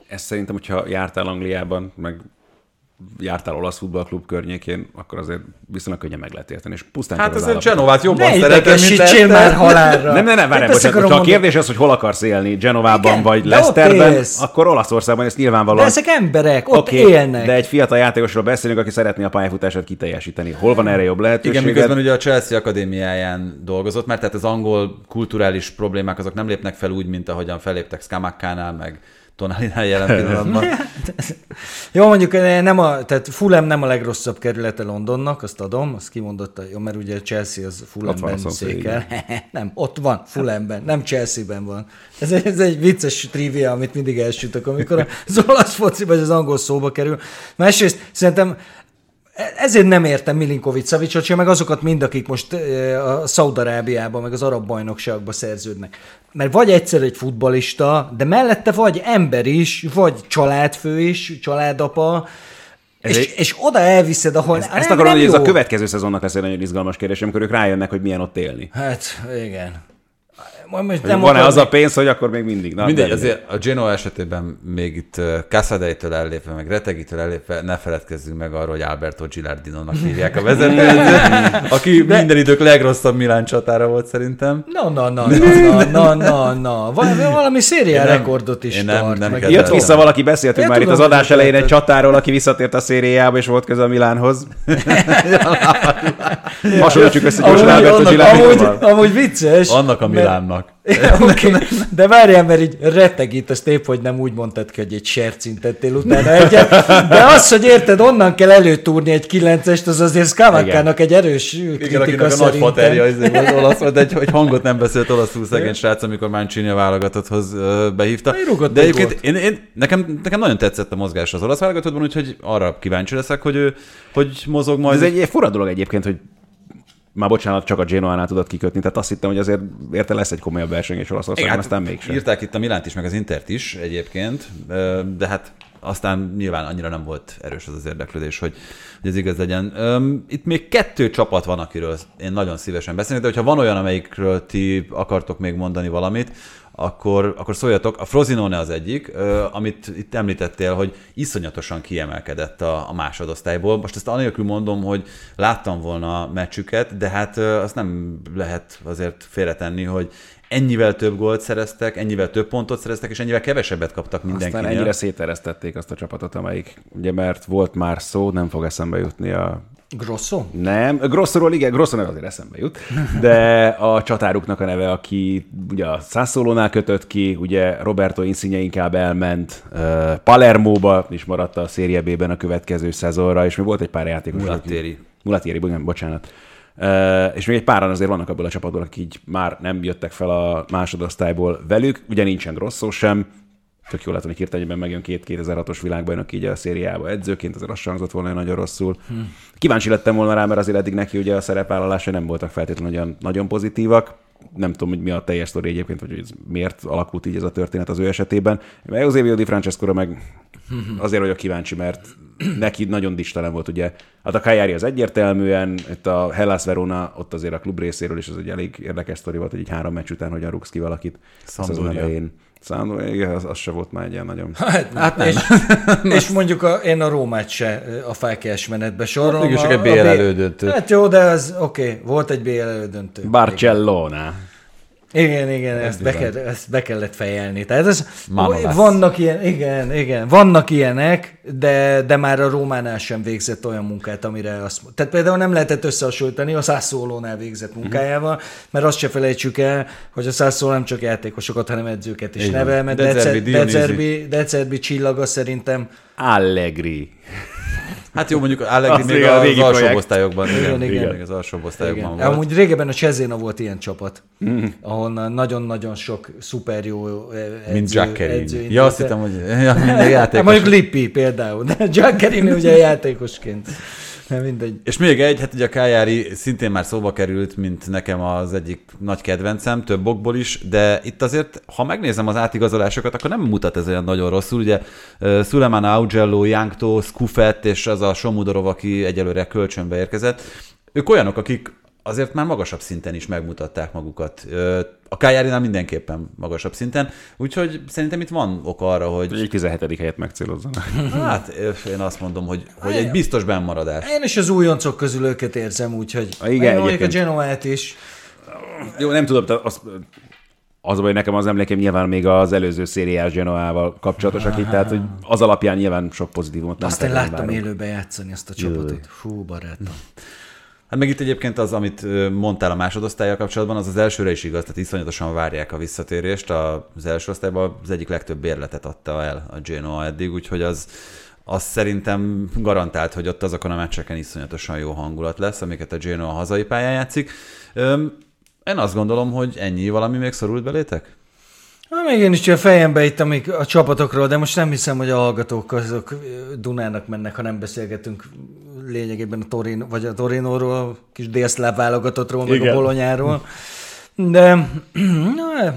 Ez szerintem, hogyha jártál Angliában, meg jártál olasz futballklub környékén, akkor azért viszonylag könnyen meg lehet érteni. És pusztán hát azért Genovát jobban szeretem, mint már halálra. Nem, nem, nem, várj, bocsánat, ha a kérdés az, hogy hol akarsz élni, Genovában Igen, vagy Leicesterben, akkor Olaszországban ez nyilvánvalóan. De ezek emberek, ott okay, élnek. De egy fiatal játékosról beszélünk, aki szeretné a pályafutását kiteljesíteni. Hol van erre jobb lehetőség? Igen, miközben ugye a Chelsea akadémiáján dolgozott, mert tehát az angol kulturális problémák azok nem lépnek fel úgy, mint ahogyan feléptek Skamakkánál, meg Tonalinál jelen pillanatban. jó, mondjuk eh, nem a, tehát Fulham nem a legrosszabb kerülete Londonnak, azt adom, azt kimondotta, jó, mert ugye Chelsea az Fulhamben székel. nem, ott van, Fulhamben, nem Chelsea-ben van. Ez egy, ez egy vicces trivia, amit mindig elsütök, amikor az olasz foci vagy az angol szóba kerül. Másrészt szerintem ezért nem értem Milinkovic Szavicsot, meg azokat mind, akik most a Szaudarábiában, meg az arab bajnokságban szerződnek. Mert vagy egyszer egy futbalista, de mellette vagy ember is, vagy családfő is, családapa, ez és, egy... és oda elviszed, ahol ez, nem, Ezt akarom, hogy ez a következő szezonnak lesz egy nagyon izgalmas kérdés, amikor ők rájönnek, hogy milyen ott élni. Hát, igen. Most nem Van-e az a pénz, hogy akkor még mindig? Na, Mindegy, azért a Genoa esetében még itt Cassadeitől ellépve, meg Retegitől ellépve ne feledkezzünk meg arról, hogy Alberto Gilardino-nak hívják a vezetőt, aki de... minden idők legrosszabb Milán csatára volt szerintem. No, no, no, no, no, no, no. Valami, valami szériá rekordot is nem, tart. Nem meg Jött vissza valaki, beszéltünk Én már tudom, itt az adás elején egy csatáról, aki visszatért a szériába, és volt köze a Milánhoz. Hasonlítsuk össze gyorsan Alberto Gilardino-val. Amúgy vicces. Annak a Milánnak vannak. okay. De várjál, mert így retteg itt, azt épp, hogy nem úgy mondtad ki, hogy egy sercintettél utána egyet. De az, hogy érted, onnan kell előtúrni egy kilencest, az azért Skavakának egy erős kritika Igen, a nagy faterja az olasz, de egy, egy hangot nem beszélt olaszul szegény srác, amikor Mancini a válogatotthoz behívta. De egyébként én, én, nekem, nekem nagyon tetszett a mozgás az olasz válogatottban, úgyhogy arra kíváncsi leszek, hogy ő hogy mozog majd. Ez egy, egy fura dolog egyébként, hogy már bocsánat, csak a Genoánál tudod kikötni, tehát azt hittem, hogy azért érte lesz egy komolyabb verseny és Olaszországban, hát aztán mégsem. Írták itt a Milánt is, meg az Intert is egyébként, de hát aztán nyilván annyira nem volt erős az az érdeklődés, hogy, hogy ez igaz legyen. Itt még kettő csapat van, akiről én nagyon szívesen beszélek, de hogyha van olyan, amelyikről ti akartok még mondani valamit, akkor, akkor szóljatok. A Frozinone az egyik, amit itt említettél, hogy iszonyatosan kiemelkedett a, a másodosztályból. Most ezt anélkül mondom, hogy láttam volna a meccsüket, de hát azt nem lehet azért félretenni, hogy ennyivel több gólt szereztek, ennyivel több pontot szereztek, és ennyivel kevesebbet kaptak mindenkinél. Aztán ennyire széteresztették azt a csapatot, amelyik, ugye mert volt már szó, nem fog eszembe jutni a Grosso? Nem, Grossoról igen, Grosso azért eszembe jut, de a csatáruknak a neve, aki ugye a Sassolónál kötött ki, ugye Roberto Insigne inkább elment uh, Palermóba, és maradt a Serie B-ben a következő szezonra, és még volt egy pár játékos. Mulattieri. Mulattieri, igen, bocsánat. Uh, és még egy páran azért vannak abból a csapatból, akik így már nem jöttek fel a másodosztályból velük, ugye nincsen Grosso sem, tök jól látom, hogy hirtelenben megjön két 2006-os világbajnok így a szériába edzőként, azért azt hangzott volna nagyon rosszul. Hmm. Kíváncsi lettem volna rá, mert azért eddig neki ugye a szerepvállalásai nem voltak feltétlenül nagyon, nagyon pozitívak. Nem tudom, hogy mi a teljes sztori egyébként, vagy hogy ez miért alakult így ez a történet az ő esetében. Eusebio Di francesco meg azért vagyok kíváncsi, mert neki nagyon distelen volt, ugye. Hát a Kajári az egyértelműen, itt a Hellas Verona, ott azért a klub részéről is az egy elég érdekes sztori volt, hogy így három meccs után hogyan rúgsz ki valakit. Sampdoria. Szándor, igen, az, az se volt már egy ilyen nagyon... Hát, hát nem. És, és mondjuk a, én a Rómát se a felkelés menetbe sorolom. Mégis csak egy BL elődöntő. Hát jó, de az oké, okay, volt egy BL elődöntő. Barcellona. Igen, igen, ez ezt be, kell, ezt be kellett fejelni. Tehát ez, vannak ilyen, igen, igen, vannak ilyenek, de, de már a Rómánál sem végzett olyan munkát, amire azt Tehát például nem lehetett összehasonlítani a Szászólónál végzett mhm. munkájával, mert azt se felejtsük el, hogy a Szászóló nem csak játékosokat, hanem edzőket is nevel, mert Decerbi, Decerbi, Decerbi csillaga szerintem Allegri. Hát jó, mondjuk Allegri még a az alsó osztályokban. Igen, igen, igen. Még az alsó osztályokban igen. volt. Amúgy régebben a Cezéna volt ilyen csapat, mm. ahonnan nagyon-nagyon sok szuper jó edző, Mint Jack edző Ja, azt hittem, hogy ja, játékos. Hát mondjuk Lippi például, de Jack Kerini ugye játékosként. Mindegy. És még egy, hát ugye a Kájári szintén már szóba került, mint nekem az egyik nagy kedvencem, több okból is, de itt azért, ha megnézem az átigazolásokat, akkor nem mutat ez olyan nagyon rosszul. Ugye Suleiman Augello, Yankto, Skufet és az a Somudorov, aki egyelőre kölcsönbe érkezett, ők olyanok, akik azért már magasabb szinten is megmutatták magukat. A Kájárinál mindenképpen magasabb szinten, úgyhogy szerintem itt van ok arra, hogy... Egy 17. helyet megcélozzanak. Hát én azt mondom, hogy, hogy egy biztos bennmaradás. Én is az újoncok közül őket érzem, úgyhogy a, igen, én a Genoát is. Jó, nem tudom, az, az hogy nekem az emlékem nyilván még az előző szériás Genoával kapcsolatosak itt, tehát hogy az alapján nyilván sok pozitívumot nem Azt én láttam várunk. élőbe játszani ezt a csapatot. Hú, barátom. Hát meg itt egyébként az, amit mondtál a másodosztályjal kapcsolatban, az az elsőre is igaz, tehát iszonyatosan várják a visszatérést. Az első osztályban az egyik legtöbb bérletet adta el a Genoa eddig, úgyhogy az, az szerintem garantált, hogy ott azokon a meccseken iszonyatosan jó hangulat lesz, amiket a Genoa hazai pályán játszik. Én azt gondolom, hogy ennyi valami még szorult belétek? Hát még én is csak a fejembe itt amik a csapatokról, de most nem hiszem, hogy a hallgatók azok Dunának mennek, ha nem beszélgetünk lényegében a Torino, vagy a Torinóról, kis délszláv válogatottról, meg a Bolonyáról. De na,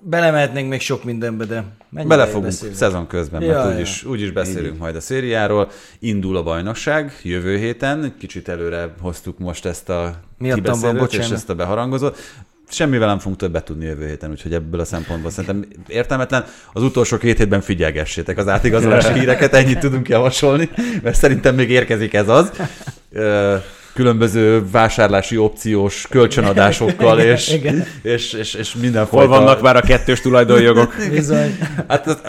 belemehetnénk még sok mindenbe, de Bele fogunk beszélünk. szezon közben, ja, mert úgyis, ja. úgyis beszélünk Így. majd a szériáról. Indul a bajnokság jövő héten, kicsit előre hoztuk most ezt a kibeszélőt és ezt a beharangozót semmivel nem fogunk többet tudni jövő héten, úgyhogy ebből a szempontból szerintem értelmetlen. Az utolsó két hétben figyelgessétek az átigazolási híreket, ennyit tudunk javasolni, mert szerintem még érkezik ez az. Különböző vásárlási opciós kölcsönadásokkal, és, igen. és, és, és mindenfajta... Hol vannak már a kettős tulajdonjogok? Bizony. Hát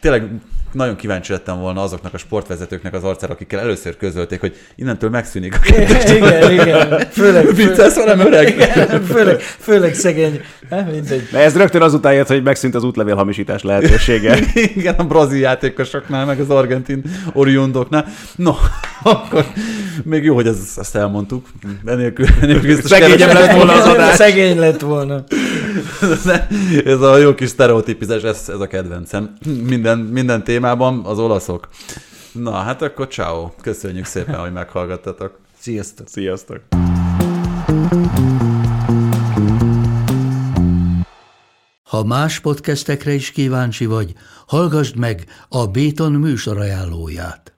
tényleg nagyon kíváncsi lettem volna azoknak a sportvezetőknek az arcára, akikkel először közölték, hogy innentől megszűnik a kettős Igen, igen. Főleg, Vicces velem öreg? Igen, főleg, főleg szegény. mindegy. De ez rögtön azután jött, hogy megszűnt az útlevél hamisítás lehetősége. igen, a brazil játékosoknál, meg az argentin oriundoknál. No, akkor még jó, hogy ezt, ezt elmondtuk. Enélkül, enélkül Szegény lett volna az adás. Szegény lett volna. ez a jó kis sztereotípizás, ez, ez a kedvencem. Minden, minden témában az olaszok. Na, hát akkor ciao. Köszönjük szépen, hogy meghallgattatok. Sziasztok. Sziasztok. Ha más podcastekre is kíváncsi vagy, hallgassd meg a Béton műsor ajánlóját.